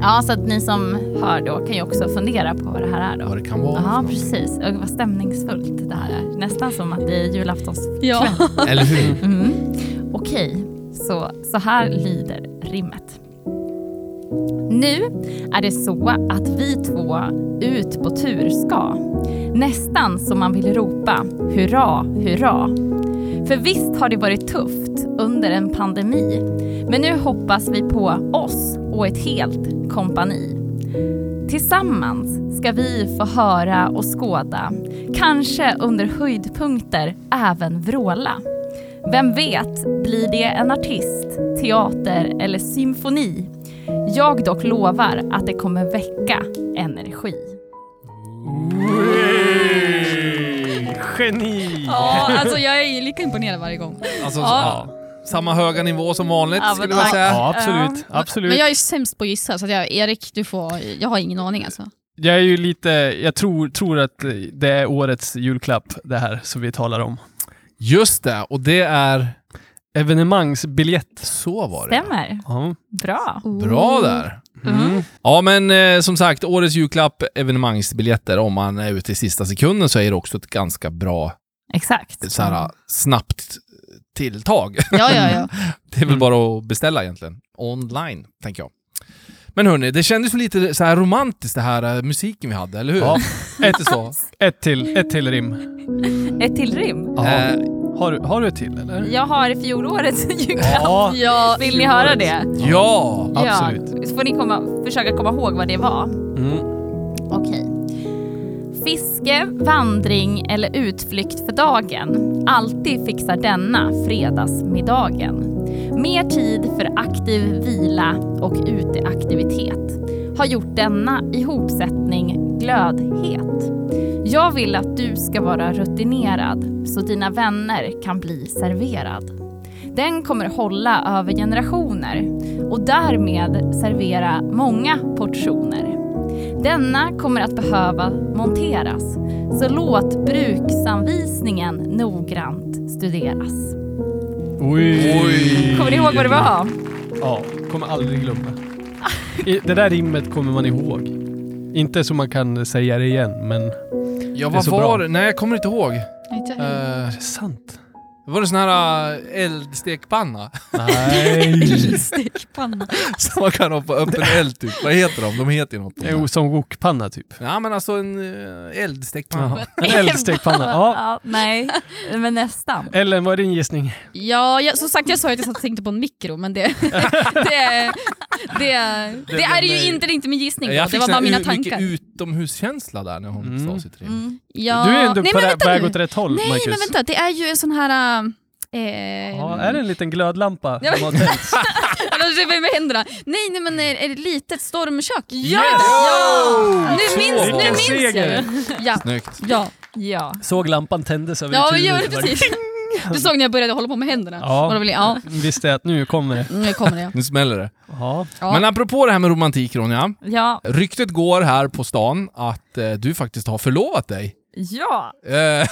ja, så att ni som hör då kan ju också fundera på vad det här är då. Vad det kan vara för Ja, någonting. precis. Och vad stämningsfullt det här är. Nästan som att det är julaftons. ja. Eller hur? Mm. Okej, så, så här lyder rimmet. Nu är det så att vi två ut på tur ska. Nästan som man vill ropa hurra, hurra. För visst har det varit tufft under en pandemi. Men nu hoppas vi på oss och ett helt kompani. Tillsammans ska vi få höra och skåda, kanske under höjdpunkter även vråla. Vem vet, blir det en artist, teater eller symfoni? Jag dock lovar att det kommer väcka energi. Geni! Ja, alltså jag är lika imponerad varje gång. Alltså, Ja. ja. Samma höga nivå som vanligt Ja, men skulle jag säga. Ja, absolut. absolut. Men jag är sämst på att gissa, så att jag, Erik, du får, jag har ingen aning alltså. Jag är ju lite, jag tror, tror att det är årets julklapp det här som vi talar om. Just det, och det är... Evenemangsbiljett. Så var det. Stämmer. Ja. Bra. Bra där. Mm. Ja, men eh, som sagt, årets julklapp, evenemangsbiljetter. Om man är ute i sista sekunden så är det också ett ganska bra, Exakt. så här, snabbt tilltag. Ja, ja, ja. Det är väl bara att beställa egentligen. Online, tänker jag. Men hörni, det kändes lite så här romantiskt det här eh, musiken vi hade, eller hur? Ja. Ett så. Ett till, ett till rim. Ett till rim. Eh, Har, du- har du ett till eller? Jag har fjolårets julklapp. Ja, ja. Vill ni höra det? ja! Absolut. Ja, så får ni komma, försöka komma ihåg vad det var. Mm. Okej. Fiske, vandring eller utflykt för dagen. Alltid fixar denna fredagsmiddagen. Mer tid för aktiv vila och uteaktivitet har gjort denna ihopsättning glödhet. Jag vill att du ska vara rutinerad så dina vänner kan bli serverad. Den kommer hålla över generationer och därmed servera många portioner. Denna kommer att behöva monteras, så låt bruksanvisningen noggrant studeras. Oj. Oj. Kommer ni ihåg vad det var? Ja, kommer aldrig glömma. I, det där rimmet kommer man ihåg. Inte så man kan säga det igen, men... Ja, vad så var bra. det? Nej, jag kommer inte ihåg. Inte. Eh, Är det sant? Var det sån här eh, eldstekpanna? Nej. Stekpanna. Som man kan ha på öppen eld typ. Vad heter de? De heter ju något. de Jo, där. som wokpanna typ. Ja men alltså en uh, eldstekpanna. Jaha. En eldstekpanna. Ja. Ja, nej, men nästan. Ellen, vad är din gissning? Ja, jag, som sagt jag sa att jag satt och tänkte på en mikro, men det, det, det, det är ju inte, det är inte min gissning. Då. Jag Det fick var sån bara här mina u- mycket tankar. utomhuskänsla där när hon Mm. sa sitt rim. Mm. Ja. Du är ändå Nej, på men rä- vänta väg nu. åt rätt håll, Nej, Marcus. men vänta, det är ju en sån här... Eh, Ja, är det en liten glödlampa Ja, som har tänts? Annars med händerna. Nej, nej men är, är det litet stormkök? Ja! Yes! ja! Nu minns, nu minns jag. Ja, Snyggt. ja. Ja. Såg lampan tändes över ja det precis. Du såg när jag började hålla på med händerna. Ja. Och då ville, ja, Visste jag att nu kommer det. nu kommer det. Nu smäller det. Ja. Ja. Men apropå det här med romantik Ronja. Ja. Ryktet går här på stan att eh, du faktiskt har förlovat dig. Ja. Eh,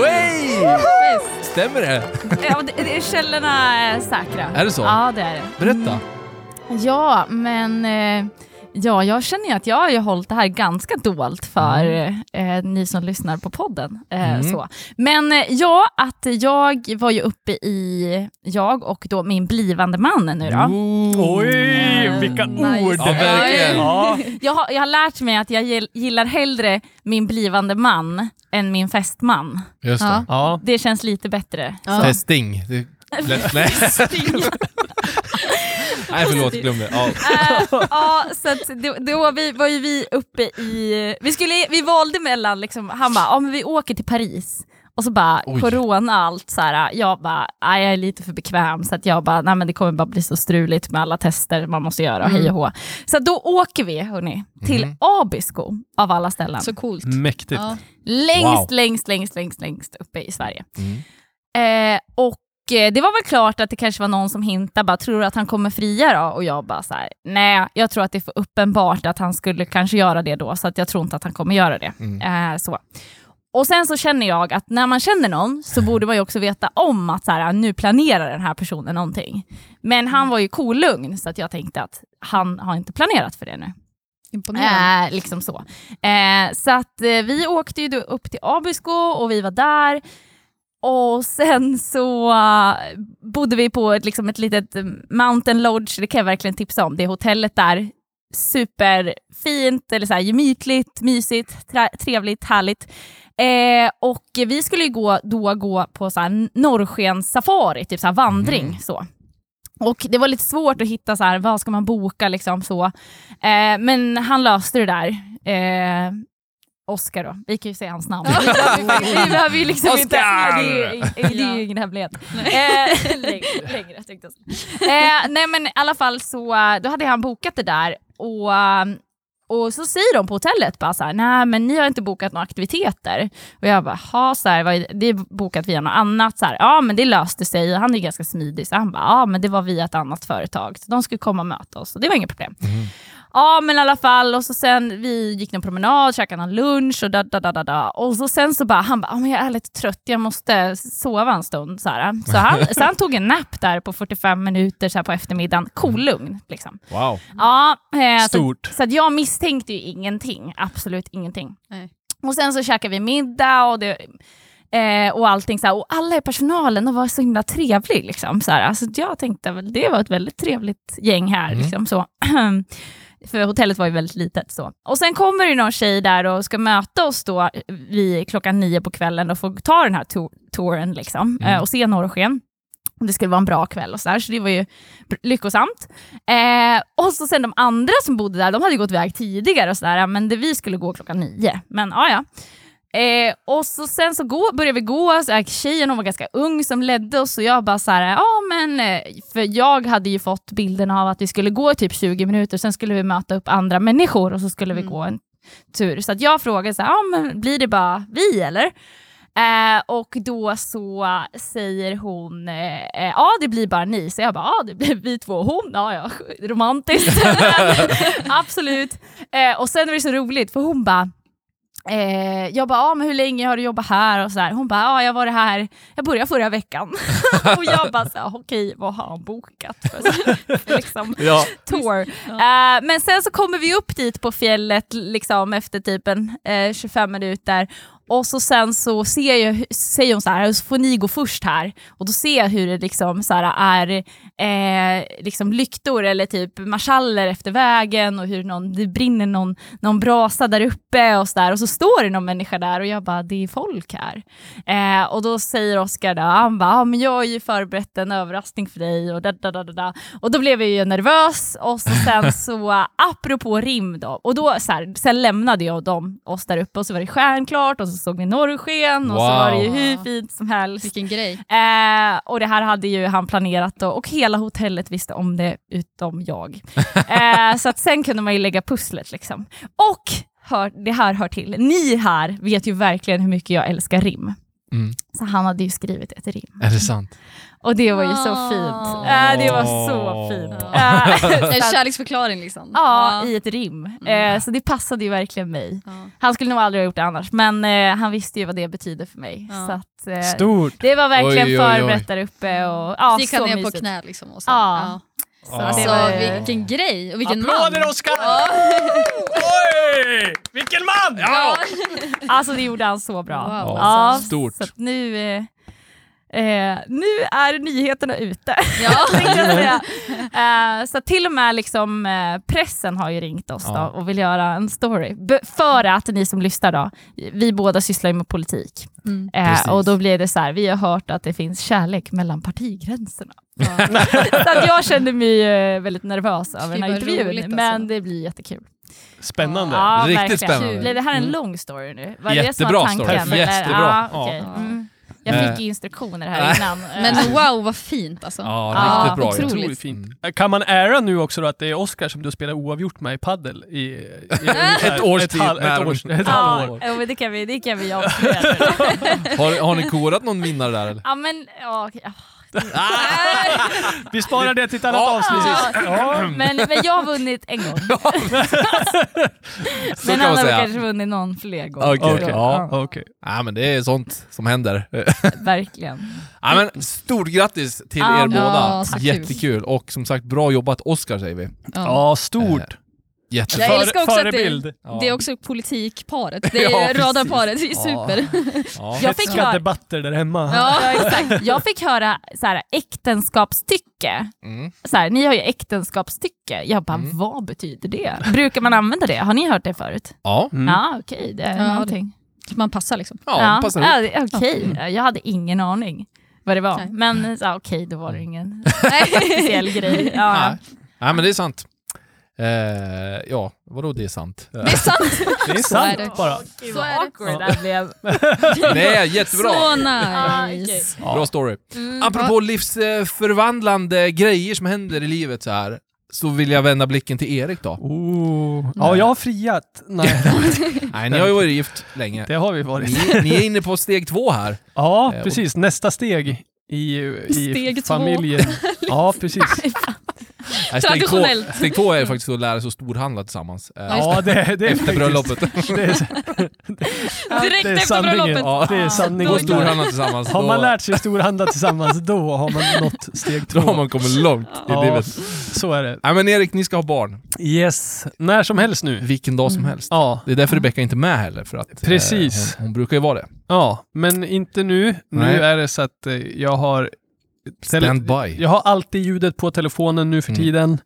Way! Stämmer det? ja det, det, källorna är säkra. Är det så? Ja, det är det. Berätta. Ja, men eh, ja, jag känner att jag har ju hållit det här ganska dolt för eh, ni som lyssnar på podden. Eh, Mm. så. Men eh, ja, att jag var ju uppe i, jag och då min blivande man nu då. Ooh. Oj, vilka Nice. ord! Ja, verkligen. Ja. Jag har, jag har lärt mig att jag gill- gillar hellre min blivande man än min fästman. Just det. Ja. Ja. Det känns lite bättre. Ja. Det, lät- nej. förlåt, glöm det. Ja. Eh, ja, så att då, då vi, var ju vi uppe i... Vi, skulle, vi valde mellan, liksom, han bara, ja men vi åker till Paris. Och så bara, Oj. corona allt så här. Jag bara, nej, jag är lite för bekväm så att jag bara, nej men det kommer bara bli så struligt med alla tester man måste göra, Mm. hej och hå. Så då åker vi, hörni, till Mhm. Abisko av alla ställen. Så coolt. Mäktigt. Ja. längst, Wow. längst, längst, längst, längst uppe i Sverige. Mm. Eh, och det var väl klart att det kanske var någon som hintade, bara, tror du att han kommer fria då? Och jag bara så här, nej, jag tror att det är för uppenbart att han skulle kanske göra det då, så att jag tror inte att han kommer göra det. Mm. Eh, så. Och sen så känner jag att när man känner någon så borde man ju också veta om att så här, nu planerar den här personen någonting. Men han var ju kolugn så att jag tänkte att han har inte planerat för det nu. Imponerande. Eh, liksom så. Eh, så att eh, vi åkte ju då upp till Abisko och vi var där. Och sen så eh, bodde vi på ett, liksom ett litet eh, mountain lodge, det kan jag verkligen tipsa om. Det hotellet där, superfint, eller så här, gemytligt, mysigt, trevligt, härligt. Eh, och vi skulle ju gå, då gå på så här norrskenssafari, typ så här vandring. Så. Och det var lite svårt att hitta så här, vad ska man boka liksom så. Eh, men han löste det där. Eh, Oscar då, vi kan ju säga hans namn. Vi behöver- ju liksom inte... Oscar! Det är, det är ju ingen hemlighet. Eh, längre, längre tänkte jag säga. eh, Nej men i alla fall så, eh, då hade han bokat det där och och så säger de på hotellet bara så här, nej men ni har inte bokat några aktiviteter. Och jag bara, ha så här, vad är det? det är bokat via något annat. Så här, ja men det löste sig, han är ganska smidig. Så han bara, ja men det var via ett annat företag. Så de skulle komma och möta oss och det var inget problem. Ja men i alla fall, och så sen vi gick en promenad, käkade en lunch och da, da, da, da, da. Och så sen så bara, han bara, "Ja, men jag är lite trött, jag måste sova en stund. Så, här. Så, han, så han tog en nap där på 45 minuter så här på eftermiddagen, kolugn. Liksom. Wow. Ja, eh, så, Stort. så att jag misstänkte ju ingenting, absolut ingenting. Nej. Och sen så käkade vi middag och, det, eh, och allting så här, och alla i personalen de var så himla trevlig. Liksom, så här. Alltså, jag tänkte väl det var ett väldigt trevligt gäng här. Liksom, så. För hotellet var ju väldigt litet. Så. Och sen kommer det någon tjej där och ska möta oss då vid klockan nio på kvällen och få ta den här to- touren liksom, eh, och se norrsken. Det skulle vara en bra kväll och så, där, så det var ju lyckosamt. Eh, och så sen de andra som bodde där, de hade gått iväg tidigare och sådär, men det, vi skulle gå klockan nio. Men ja, ja. Eh, och så sen så gå, började vi gå, så här, tjejen hon var ganska ung som ledde oss och jag bara så här, ja men, eh, för jag hade ju fått bilden av att vi skulle gå i typ 20 minuter, sen skulle vi möta upp andra människor och så skulle vi gå en tur. Så att jag frågade så här, ja men blir det bara vi eller? Eh, och då så säger hon, eh, eh, ja det blir bara ni. Så jag bara, ja det blir vi två och hon. Ja, ja, romantiskt. Absolut. Eh, och sen är det så roligt för hon bara, Eh, jag bara, ah, men hur länge har du jobbat här? Och så här. Hon bara, ah, jag var det här, jag började förra veckan. och jag bara, okej, vad har han bokat för, liksom, Ja. tour? Eh, men sen så kommer vi upp dit på fjället liksom, efter typ en eh, 25 minuter och så sen så ser jag, säger hon så här, så får ni gå först här. Och då ser jag hur det liksom så är eh, liksom lyktor eller typ marschaller efter vägen och hur någon, det brinner någon, någon brasa där uppe och så där. Och så står det någon människa där och jag bara, det är folk här. Eh, och då säger Oskar då, han bara, ah, men jag har ju förberett en överraskning för dig och da, da, da, da. Och då blev jag ju nervös och så sen så, apropå rim då, och då så här, sen lämnade jag dem, oss där uppe och så var det stjärnklart och så såg vi norrsken och så Wow. var det ju hur fint som helst. Vilken grej. Eh, och det här hade ju han planerat då, och hela hotellet visste om det utom jag. Eh, så att sen kunde man ju lägga pusslet liksom. Och hör, det här hör till, ni här vet ju verkligen hur mycket jag älskar rim. Mm. Så han hade ju skrivit ett rim. Är det sant? Och det var ju så Åh. fint. Eh, det var så fint. Ja. Eh, så En kärleksförklaring liksom. Ja, i ett rim. Eh, så det passade ju verkligen mig. Han skulle nog aldrig ha gjort det annars, men eh, han visste ju vad det betyder för mig. Så att, eh, Stort. det var verkligen Oj, oj, oj. förberett där uppe. Och, ja, Så gick han ner på knä liksom. Och så. Ja. Så. Alltså, var- vilken grej och vilken Applåder man. Oskar! Oj! Vilken man! Ja. Alltså det gjorde han så bra. Wow, ja, alltså. Stort. Så att nu, eh, nu är nyheterna ute. Ja. Eh, så till och med liksom, eh, pressen har ju ringt oss Ja. då och vill göra en story. B- för att ni som lyssnar då, vi båda sysslar ju med politik. Mm. Eh, och då blir det så här, vi har hört att det finns kärlek mellan partigränserna. så att jag kände mig eh, väldigt nervös över den här intervjun, roligt, alltså. men det blir jättekul. Spännande. Ja, Riktigt verkligen. spännande. Blev det här en Mm. lång story nu? Var det det som Jättebra var tanken? story. Jättebra. Okej. Ja. Mm. Jag Eh. fick ju instruktioner här innan. Men Eh, wow vad fint alltså. Ja, Ja, riktigt bra. otroligt. Otroligt fint. Kan man ära nu också då att det är Oskar som du spelar oavgjort med i paddel i, i Ett års tid, ett, års, ett ja, men det kan vi, det kan vi avslöja. Har, har ni korat någon vinnare där eller? ja, men. Ja. Vi sparar det till ett annat Ja, avsnitt. Ja, men, men jag har vunnit en gång. Men han har säga. kanske vunnit någon fler gånger. Okej, Okej, ja. okej. Ja, men det är sånt som händer. Verkligen. Ja, men stort grattis till er båda. Jättekul. Och som sagt, bra jobbat Oscar säger vi. Ja. Ja, stort. Jättebra. Jag älskar också att det. Ja. det är också politikparet. Det Ja, är precis. radarparet, det är Ja. super. Ja. Jag fick höra, debatter där hemma. Ja. ja, exakt. jag fick höra så här, äktenskapstycke. Mm. Så här, ni har ju äktenskapstycke. Jag bara, Mm. vad betyder det? Brukar man använda det? Har ni hört det förut? Ja, Mm. Ja, okej, det är Ja, det- någonting. Man passar liksom. ja, passar ihop. ja, okej. Jag hade ingen aning vad det var. Nej. Men okej, då var det ingen speciell grej. Ja. Nej. Nej, men det är sant. Eh, ja, vadå det är sant? Det är sant. Det är Så är sant det. bara. Så är det. awkward det här blev. Nej, jättebra. Så Ah, nice. Bra story. Mm, Apropå livsförvandlande grejer som händer i livet så här så vill jag vända blicken till Erik då. Oh. Ja, jag har friat. Nej, Nej, ni har ju varit gift länge. det har vi varit. Ni, ni är inne på steg två här. Ja, Eh, precis. Nästa steg i, i Steg två. familjen. Ja, precis. Nej, steg, två, Traditionellt. steg två är faktiskt att lära sig att storhandla tillsammans. Eh, Ja, det, det är efter faktiskt- bröllopet. Det är, Direkt efter sanningen. bröllopet. Ja. Det är Gå sanningen. och storhandla tillsammans. Har då- man lärt sig storhandla tillsammans, då har man nått steg Då har två. man kommit långt i Ja, livet. så är det. Nej men Erik, ni ska ha barn. Yes, när som helst nu. Vilken dag som helst. Ja, Det är därför Rebecka inte är med heller, för att eh, Precis. hon, hon brukar ju vara det. ja, men inte nu. Nej. Nu är det så att eh, jag har... Stand by. Jag har alltid ljudet på telefonen nu för Mm. tiden.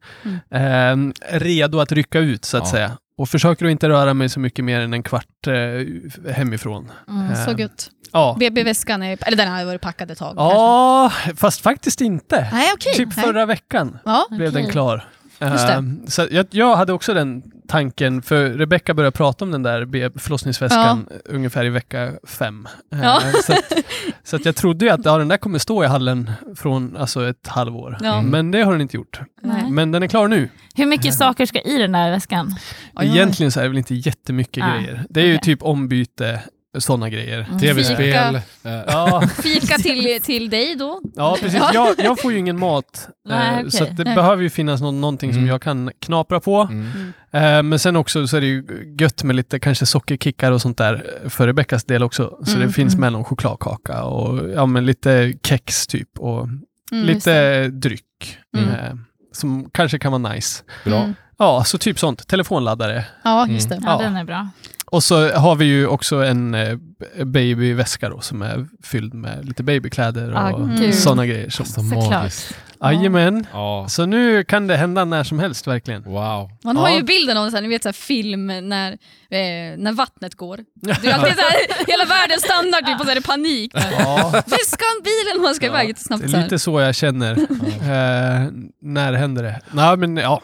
Eh, redo att rycka ut, så att Ja. säga. Och försöker att inte röra mig så mycket mer än en kvart eh, hemifrån. Mm, så Eh, gött. Ja. BB-väskan, är, eller den har varit packad ett tag. Ja, fast faktiskt inte. kanske. Nej, okej. Typ Nej. förra veckan Ja. blev den Okej. klar. Just det. Ehm, så jag, jag hade också den tanken, för Rebecca började prata om den där förlossningsväskan ungefär i vecka fem. Ehm, Ja. så att, så att jag trodde ju att ja, den där kommer stå i hallen från alltså, ett halvår. Ja. Men det har den inte gjort. Nej. Men den är klar nu. Hur mycket saker ska i den där väskan? Egentligen så är det väl inte jättemycket Ah, grejer. Det är ju okej. typ ombyte, sådana grejer. Mm. Tv-spel. Fika. Ja, Fika till, till dig då? ja precis. Jag, jag får ju ingen mat. Nej, eh, okej. Så att det Nej. behöver ju finnas nå- någonting som Mm. jag kan knapra på. Mm. Eh, men sen också så är det ju gött med lite kanske sockerkickar och sånt där eh, för Rebeckas del också. Så Mm, det finns mm. med någon chokladkaka och ja, men lite kex typ och Mm, lite dryck. Mm. Som kanske kan vara nice. Bra. Mm. Ja, så typ sånt. Telefonladdare. Ja, just det. Ja. den är bra. Och så har vi ju också en eh, babyväska då som är fylld med lite babykläder Ah, och kul. sådana grejer. Som, Så Såklart. magiskt. Jajamän. Ja. Så nu kan det hända när som helst verkligen. Wow. Man har Ja. ju bilden av en sån här, ni vet, så här film när, eh, när vattnet går. Det är alltid så här, hela världens standard, typ, och så är det panik. Ja. Väskan, bilen, man ska Ja, iväg snabbt. Det Så är lite så jag känner. eh, när händer det? Nej, men ja.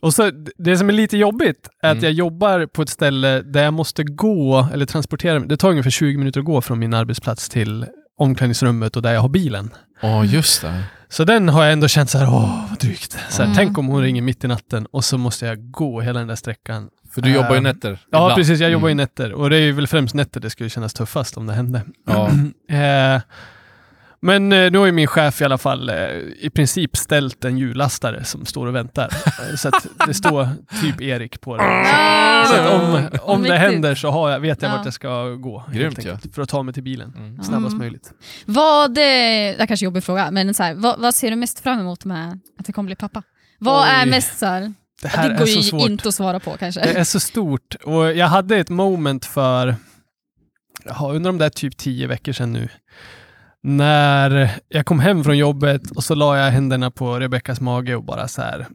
Och så, det som är lite jobbigt är att Mm. jag jobbar på ett ställe där jag måste gå, eller transportera mig. Det tar ungefär 20 minuter att gå från min arbetsplats till omklädningsrummet och där jag har bilen. Ja, just det. Så den har jag ändå känt så här, åh vad drygt. Så här, Mm. Tänk om hon ringer mitt i natten och så måste jag gå hela den där sträckan. För du jobbar ju Eh, nätter. Ja, ibland. precis. Jag jobbar ju Mm. nätter och det är ju väl främst nätter det skulle kännas tuffast om det hände. Ja. Eh, men eh, nu har ju min chef i alla fall eh, i princip ställt en hjullastare som står och väntar. Eh, så att det står typ Erik på den. Ah, Så att om, om det händer så har jag, vet jag Ja. vart jag ska gå. helt Grymt, enkelt, För att ta mig till bilen Mm. snabbast Mm. möjligt. Vad, det här kanske en jobbig fråga, men så här, vad, vad ser du mest fram emot med att det kommer bli pappa? Vad Oj. är mest så här, Det det, här är går så ju svårt. inte att svara på kanske. Det är så stort. Och jag hade ett moment för, ja, under de där typ tio veckor sedan nu, när jag kom hem från jobbet och så la jag händerna på Rebeckas mage och bara så här,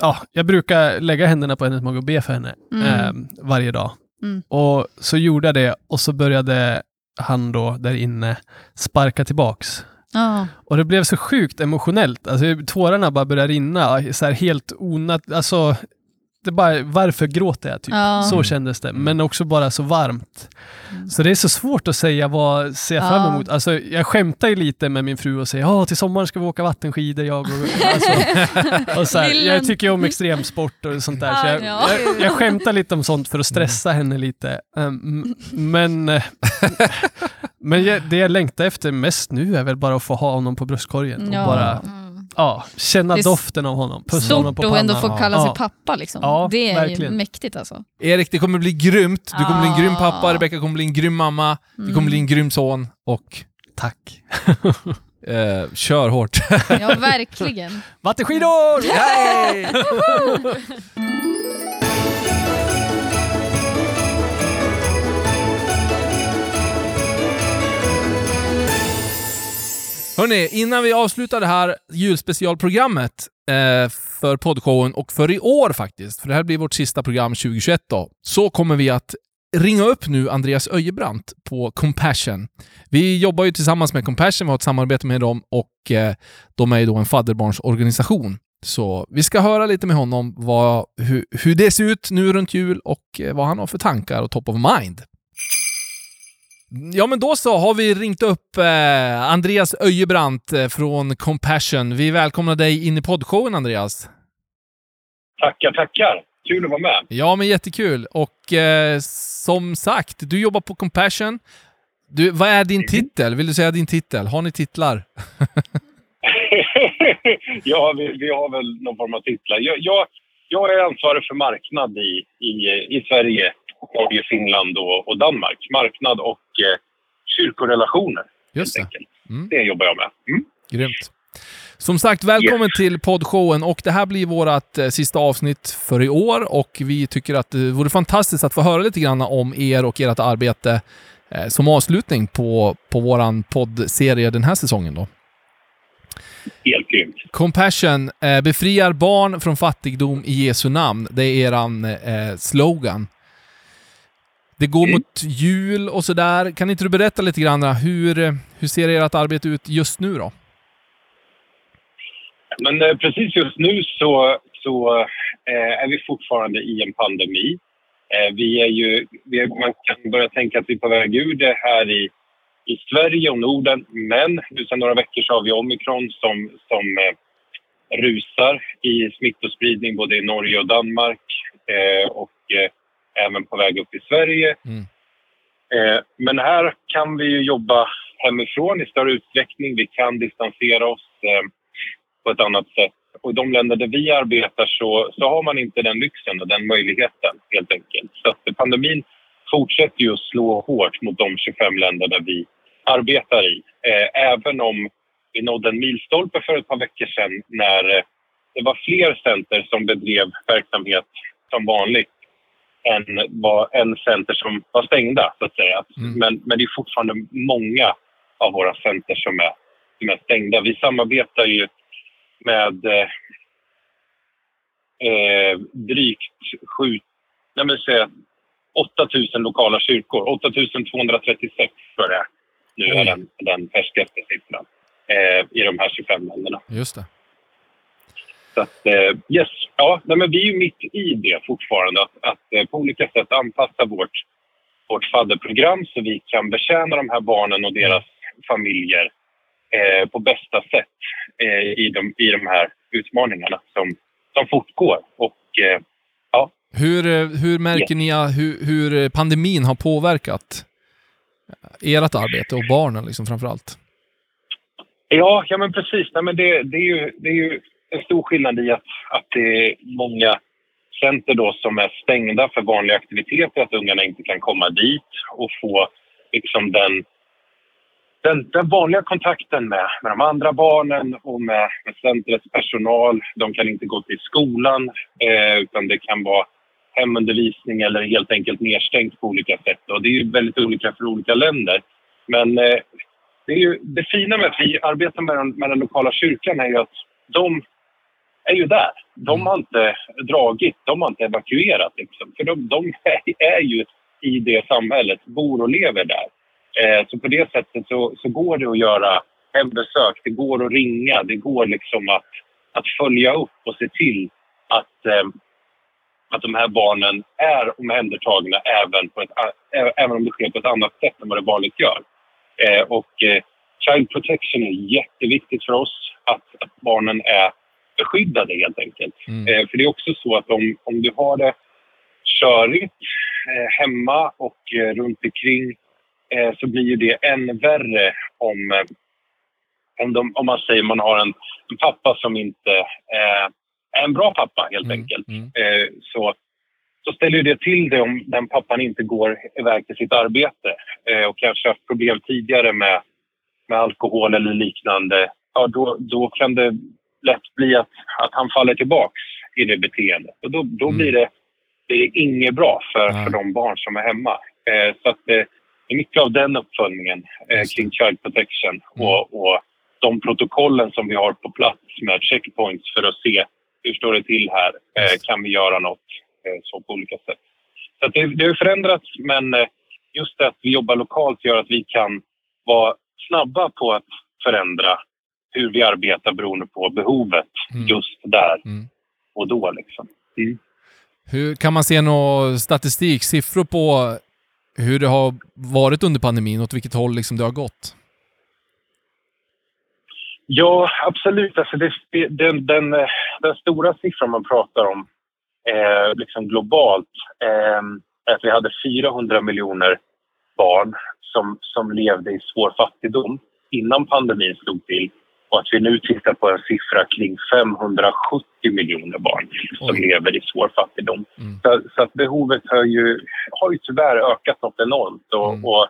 ja, jag brukar lägga händerna på hennes mage och be för henne Mm. eh, varje dag. Mm. Och så gjorde jag det och så började han då där inne sparka tillbaks. Ja. Och det blev så sjukt emotionellt. Alltså, tårarna bara började rinna, så här helt onat... Alltså, det bara, varför gråter jag? Typ? Ja. Så kändes det. Men också bara så varmt. Så det är så svårt att säga vad ser jag fram Ja. emot. Alltså, jag skämtar ju lite med min fru och säger ja till sommaren ska vi åka vattenskidor jag och... Alltså, och så här, jag tycker ju om extremsport och sånt där. Så jag, Ja. jag, jag skämtar lite om sånt för att stressa henne lite. Um, men men jag, det jag längtar efter mest nu är väl bara att få ha honom på bröstkorgen och Ja. bara Mm. Ja, känna Det doften av honom. Pussa honom Stort på att ändå pannan. få kalla sig Ja. pappa liksom. Ja, det är verkligen. ju mäktigt alltså. Erik, det kommer bli grymt. Du kommer bli en grym Ah. pappa, Rebecka kommer bli en grym mamma, du Mm. kommer bli en grym son och Tack. eh, kör hårt. Ja, verkligen. Vattenskidor! Hörni, innan vi avslutar det här julspecialprogrammet eh, för poddshowen och för i år faktiskt, för det här blir vårt sista program 2021 då, så kommer vi att ringa upp nu Andreas Öjebrant på Compassion. Vi jobbar ju tillsammans med Compassion, vi har ett samarbete med dem och eh, de är ju då en fadderbarnsorganisation. Så vi ska höra lite med honom vad, hur, hur det ser ut nu runt jul och eh, vad han har för tankar och top of mind. Ja, men då så har vi ringt upp eh, Andreas Öjebrant eh, från Compassion. Vi välkomnar dig in i poddshowen, Andreas. Tackar, tackar. Kul att vara med. Ja, men jättekul. Och eh, som sagt, du jobbar på Compassion. Du, vad är din titel? Vill du säga din titel? Har ni titlar? ja, vi, vi har väl någon form av titlar. Jag, jag, jag är ansvarig för marknad i, i, i Sverige, Norge, Finland och, och Danmark. Marknad och eh, kyrkorelationer, Just det. Mm. Det jobbar jag med. Mm. Grymt. Som sagt, välkommen till poddshowen och det här blir vårt eh, sista avsnitt för i år och vi tycker att det vore fantastiskt att få höra lite grann om er och ert arbete eh, som avslutning på, på våran poddserie den här säsongen då. Helt grymt. Compassion eh, befriar barn från fattigdom i Jesu namn. Det är eran eh, slogan. Det går Mm. mot jul och sådär. Kan inte du berätta lite grann hur, eh, hur ser ert arbete ut just nu då? Men eh, precis just nu så, så eh, är vi fortfarande i en pandemi. Eh, vi är ju, vi är, man kan börja tänka att vi är på väg ur det här i, i Sverige och Norden. Men nu sedan några veckor så har vi omikron som, som eh, rusar i smittospridning både i Norge och Danmark eh, och eh, även på väg upp i Sverige. Mm. Eh, men här kan vi ju jobba hemifrån i större utsträckning. Vi kan distansera oss eh, på ett annat sätt. Och i de länder där vi arbetar så, så har man inte den lyxen och den möjligheten helt enkelt. Så att pandemin fortsätter ju att slå hårt mot de 25 länder där vi arbetar i. Eh, även om vi nådde en milstolpe för ett par veckor sedan när eh, det var fler center som bedrev verksamhet som vanligt än var en center som var stängda, så att säga. Mm. Men, men det är fortfarande många av våra center som är, som är stängda. Vi samarbetar ju med eh, eh, drygt sju, nej men säga 8000 lokala kyrkor. 8236 tror jag. Nu är den, den färskaste siffran eh, i de här 25 länderna. Just det. Så att, eh, yes, ja, men vi är ju mitt i det fortfarande. Att, att eh, på olika sätt anpassa vårt, vårt fadderprogram så vi kan betjäna de här barnen och deras familjer eh, på bästa sätt eh, i, de, i de här utmaningarna som, som fortgår. Och eh, Hur, eh, hur märker ni eh, hur, hur pandemin har påverkat ert arbete och barnen liksom framför allt? Ja, ja men precis. Nej, men det, det, är ju, det är ju en stor skillnad i att, att det är många center då som är stängda för vanliga aktiviteter, att ungarna inte kan komma dit och få liksom den, den, den vanliga kontakten med, med de andra barnen och med, med centrets personal. De kan inte gå till skolan eh, utan det kan vara hemundervisning eller helt enkelt nedstängt på olika sätt. Och det är ju väldigt olika för olika länder. Men eh, det, är ju, det fina med att vi arbetar med den, med den lokala kyrkan är ju att de är ju där. De har inte dragit, de har inte evakuerat. Liksom. För de, de är, ju i det samhället, bor och lever där. Eh, så på det sättet så, så går det att göra hembesök, det går att ringa, det går liksom att, att följa upp och se till att, eh, att de här barnen är omhändertagna även, på ett, ä- även om det sker på ett annat sätt än vad det vanligt gör. Eh, och eh, Child Protection är jätteviktigt för oss, att, att barnen är beskyddade helt enkelt. Mm. Eh, för det är också så att om, om du har det körigt eh, hemma och eh, runt omkring eh, så blir ju det än värre om, om, de, om man säger man har en, en pappa som inte är en bra pappa helt Mm, enkelt. mm. Så, så ställer ju det till det om den pappan inte går iväg till sitt arbete och kanske haft problem tidigare med, med alkohol eller liknande. Ja, då, då kan det lätt bli att, att han faller tillbaks i det beteendet. Och då, då Mm. blir det, det är inget bra för, Nej. för de barn som är hemma. Eh, så att eh, mycket av den uppföljningen eh, kring child protection Mm. och, och de protokollen som vi har på plats med checkpoints för att se hur står det till här? Eh, kan vi göra något eh, så på olika sätt? Så det, det har förändrats, men eh, just det att vi jobbar lokalt gör att vi kan vara snabba på att förändra hur vi arbetar beroende på behovet Mm. just där Mm. och då. Liksom. Hur Kan man se någon statistik, siffror på hur det har varit under pandemin, åt vilket håll liksom det har gått? Ja, absolut. Alltså det, den, den, den stora siffran man pratar om eh, liksom globalt eh, är att vi hade 400 miljoner barn som, som levde i svår fattigdom innan pandemin slog till och att vi nu tittar på en siffra kring 570 miljoner barn som Oj. lever i svår fattigdom. Mm. Så, så att behovet har ju, har ju tyvärr ökat något enormt. Och, Mm. och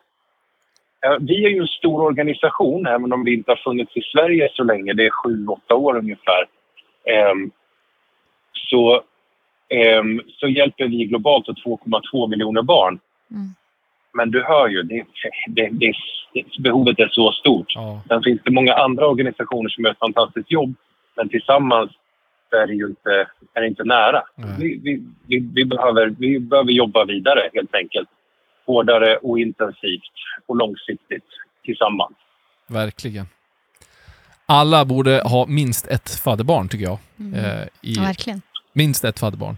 Ja, vi är ju en stor organisation, även om vi inte har funnits i Sverige så länge. Det är sju, åtta år ungefär. Ehm, så, ehm, så hjälper vi globalt åt 2,2 miljoner barn. Mm. Men du hör ju, det, det, det, behovet är så stort. Ja. Sen finns det många andra organisationer som gör ett fantastiskt jobb. Men tillsammans är det ju inte, är det inte nära. Vi, vi, vi, vi, behöver, vi behöver jobba vidare helt enkelt. Hårdare och intensivt och långsiktigt tillsammans. Verkligen. Alla borde ha minst ett fadderbarn, tycker jag. Eh, i, Ja, verkligen. minst ett fadderbarn.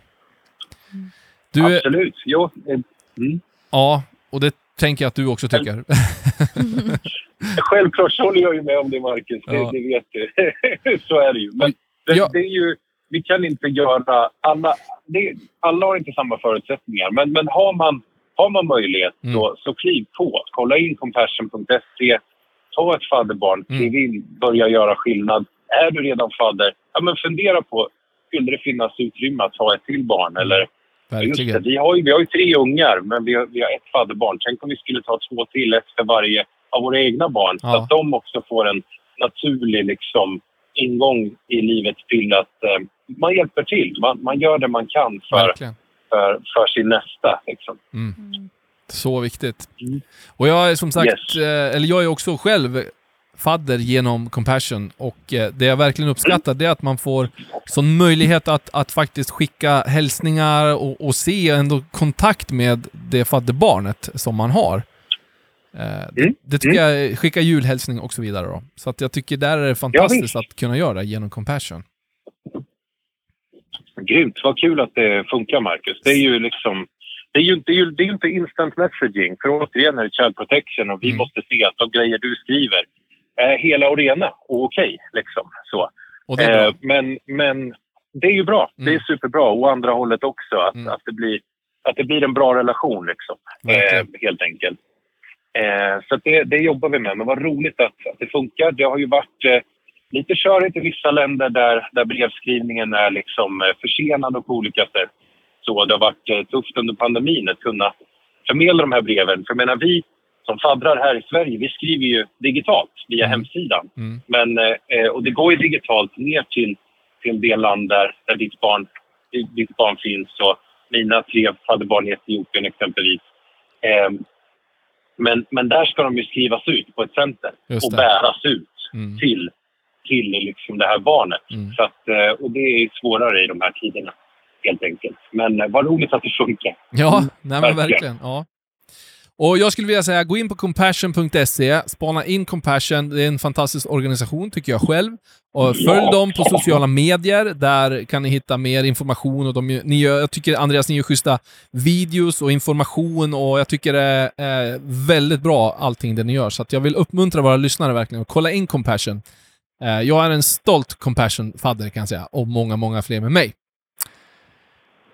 Du, Absolut. Jo, eh, mm. ja, och det tänker jag att du också tycker. Självklart så håller jag ju med om det, Marcus. Det, Ja. det vet du. så är det ju. Men det, Ja. det är ju, vi kan inte göra... Alla, det, alla har inte samma förutsättningar, men, men har, man, har man möjlighet Mm. så, så kliv på. Kolla in compassion.se. Ta ett fadderbarn, Mm. kliv in, börja göra skillnad. Är du redan fadder, ja, men fundera på skulle det finnas utrymme att ha ett till barn? Eller, Verkligen. vi, har ju, vi har ju tre ungar, men vi har, vi har ett fadderbarn. Tänk om vi skulle ta två till, ett för varje av våra egna barn. Ja. Så att de också får en naturlig liksom, ingång i livet till att eh, man hjälper till. Man, man gör det man kan för, Verkligen. för, för sin nästa. Liksom. Mm. Så viktigt. Mm. Och jag är som sagt, Yes. eh, eller jag är också själv fadder genom Compassion och eh, det jag verkligen uppskattar det är att man får sån möjlighet att, att faktiskt skicka hälsningar och, och se ändå kontakt med det fadderbarnet som man har. Eh, det, Mm. det tycker jag, skicka julhälsning och så vidare då. Så att jag tycker där är det fantastiskt att kunna göra det genom Compassion. Grymt, vad kul att det funkar, Marcus. Det är ju liksom... Det är ju, ju, det är inte instant messaging, för återigen är det child protection och vi Mm. måste se att de grejer du skriver är hela och rena och okej. liksom. Så. Och det är bra. Eh, men, men det är ju bra. Det är Mm. superbra. Och andra hållet också. Att, Mm. att, det, blir, att det blir en bra relation, liksom. Eh, helt enkelt. Eh, så det, det jobbar vi med. Men vad roligt att, att det funkar. Det har ju varit eh, lite körigt i vissa länder där, där brevskrivningen är liksom, eh, försenad och på olika sätt. Så det har varit eh, tufft under pandemin att kunna förmedla de här breven. För jag menar, vi som faddrar här i Sverige, vi skriver ju digitalt via Mm. hemsidan. Mm. Men, eh, och det går ju digitalt ner till, till det land där, där ditt, barn, ditt barn finns. Och mina tre fadderbarn i Etiopien exempelvis. Eh, men, men där ska de ju skrivas ut på ett center och bäras ut Mm. till, till liksom det här barnet. Mm. Så att, eh, och det är svårare i de här tiderna, helt enkelt. Men eh, vad roligt att det funkar. Ja, Mm, nej verkligen. Ja. Och jag skulle vilja säga, gå in på compassion.se, spana in Compassion. Det är en fantastisk organisation, tycker jag själv. Och följ Ja. dem på sociala medier. Där kan ni hitta mer information. Och de, ni gör, jag tycker Andreas, ni gör schyssta videos och information och jag tycker det är väldigt bra allting det ni gör. Så jag vill uppmuntra våra lyssnare verkligen att kolla in Compassion. Eh, jag är en stolt Compassion-fadder kan jag säga, och många, många fler med mig.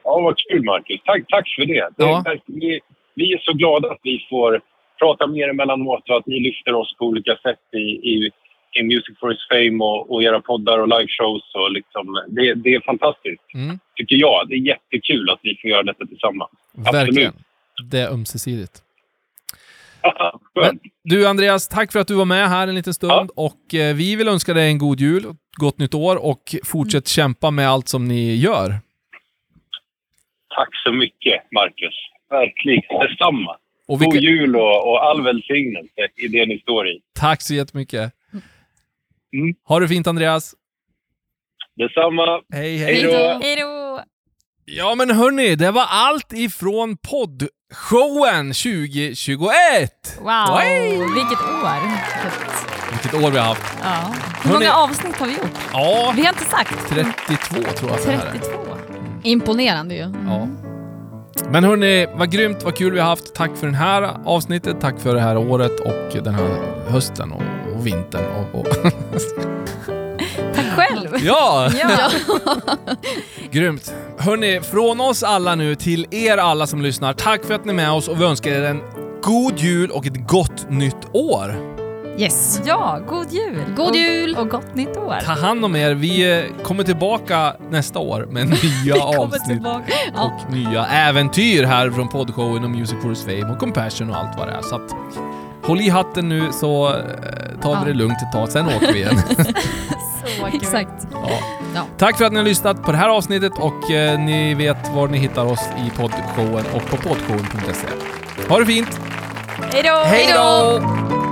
Ja, vad kul, Marcus. Tack, tack för det. det Ja. är, vi, är så glada att vi får prata mer emellanåt och att ni lyfter oss på olika sätt i, i, i Music for His Fame och, och era poddar och liveshows. Och liksom, det, det är fantastiskt, Mm, tycker jag. Det är jättekul att vi får göra detta tillsammans. verkligen. Det är ömsesidigt. Men, du Andreas, tack för att du var med här en liten stund. Ja. Och eh, vi vill önska dig en god jul, gott nytt år och fortsätt kämpa med allt som ni gör. Tack så mycket, Marcus. Verkligen. Detsamma. Och vi God jul och, och all välsignelse i det ni står i. tack så jättemycket. Mm. Ha det fint Andreas. Detsamma. Hej, hej. Hej då. Ja men hörni, det var allt ifrån poddshowen 2021! Wow, Oj! vilket år. Vilket, år vi har haft. ja. Hur Hörni- många avsnitt har vi gjort? Ja, Vi har inte sagt. 32 tror jag att det här är. 32. Imponerande ju. Ja. Men hörni, vad grymt, vad kul vi har haft. Tack för det här avsnittet, tack för det här året och den här hösten och, och vintern. Och, och Tack själv. ja! Ja. Grymt. Hörni, från oss alla nu till er alla som lyssnar, tack för att ni är med oss och vi önskar er en god jul och ett gott nytt år. Yes. ja, god jul. God och, jul! Och gott nytt år. Ta hand om er. Vi eh, kommer tillbaka nästa år med nya avsnitt tillbaka. och nya äventyr här från poddshowen och Music for Fame och Compassion och allt vad det är. Så att, håll i hatten nu så eh, tar vi Ja. det lugnt ett tag, sen åker vi igen. Exakt. Ja. Ja. Tack för att ni har lyssnat på det här avsnittet och eh, ni vet var ni hittar oss i poddshowen och på poddshowen.se. Ha det fint! Hej då! Hej då!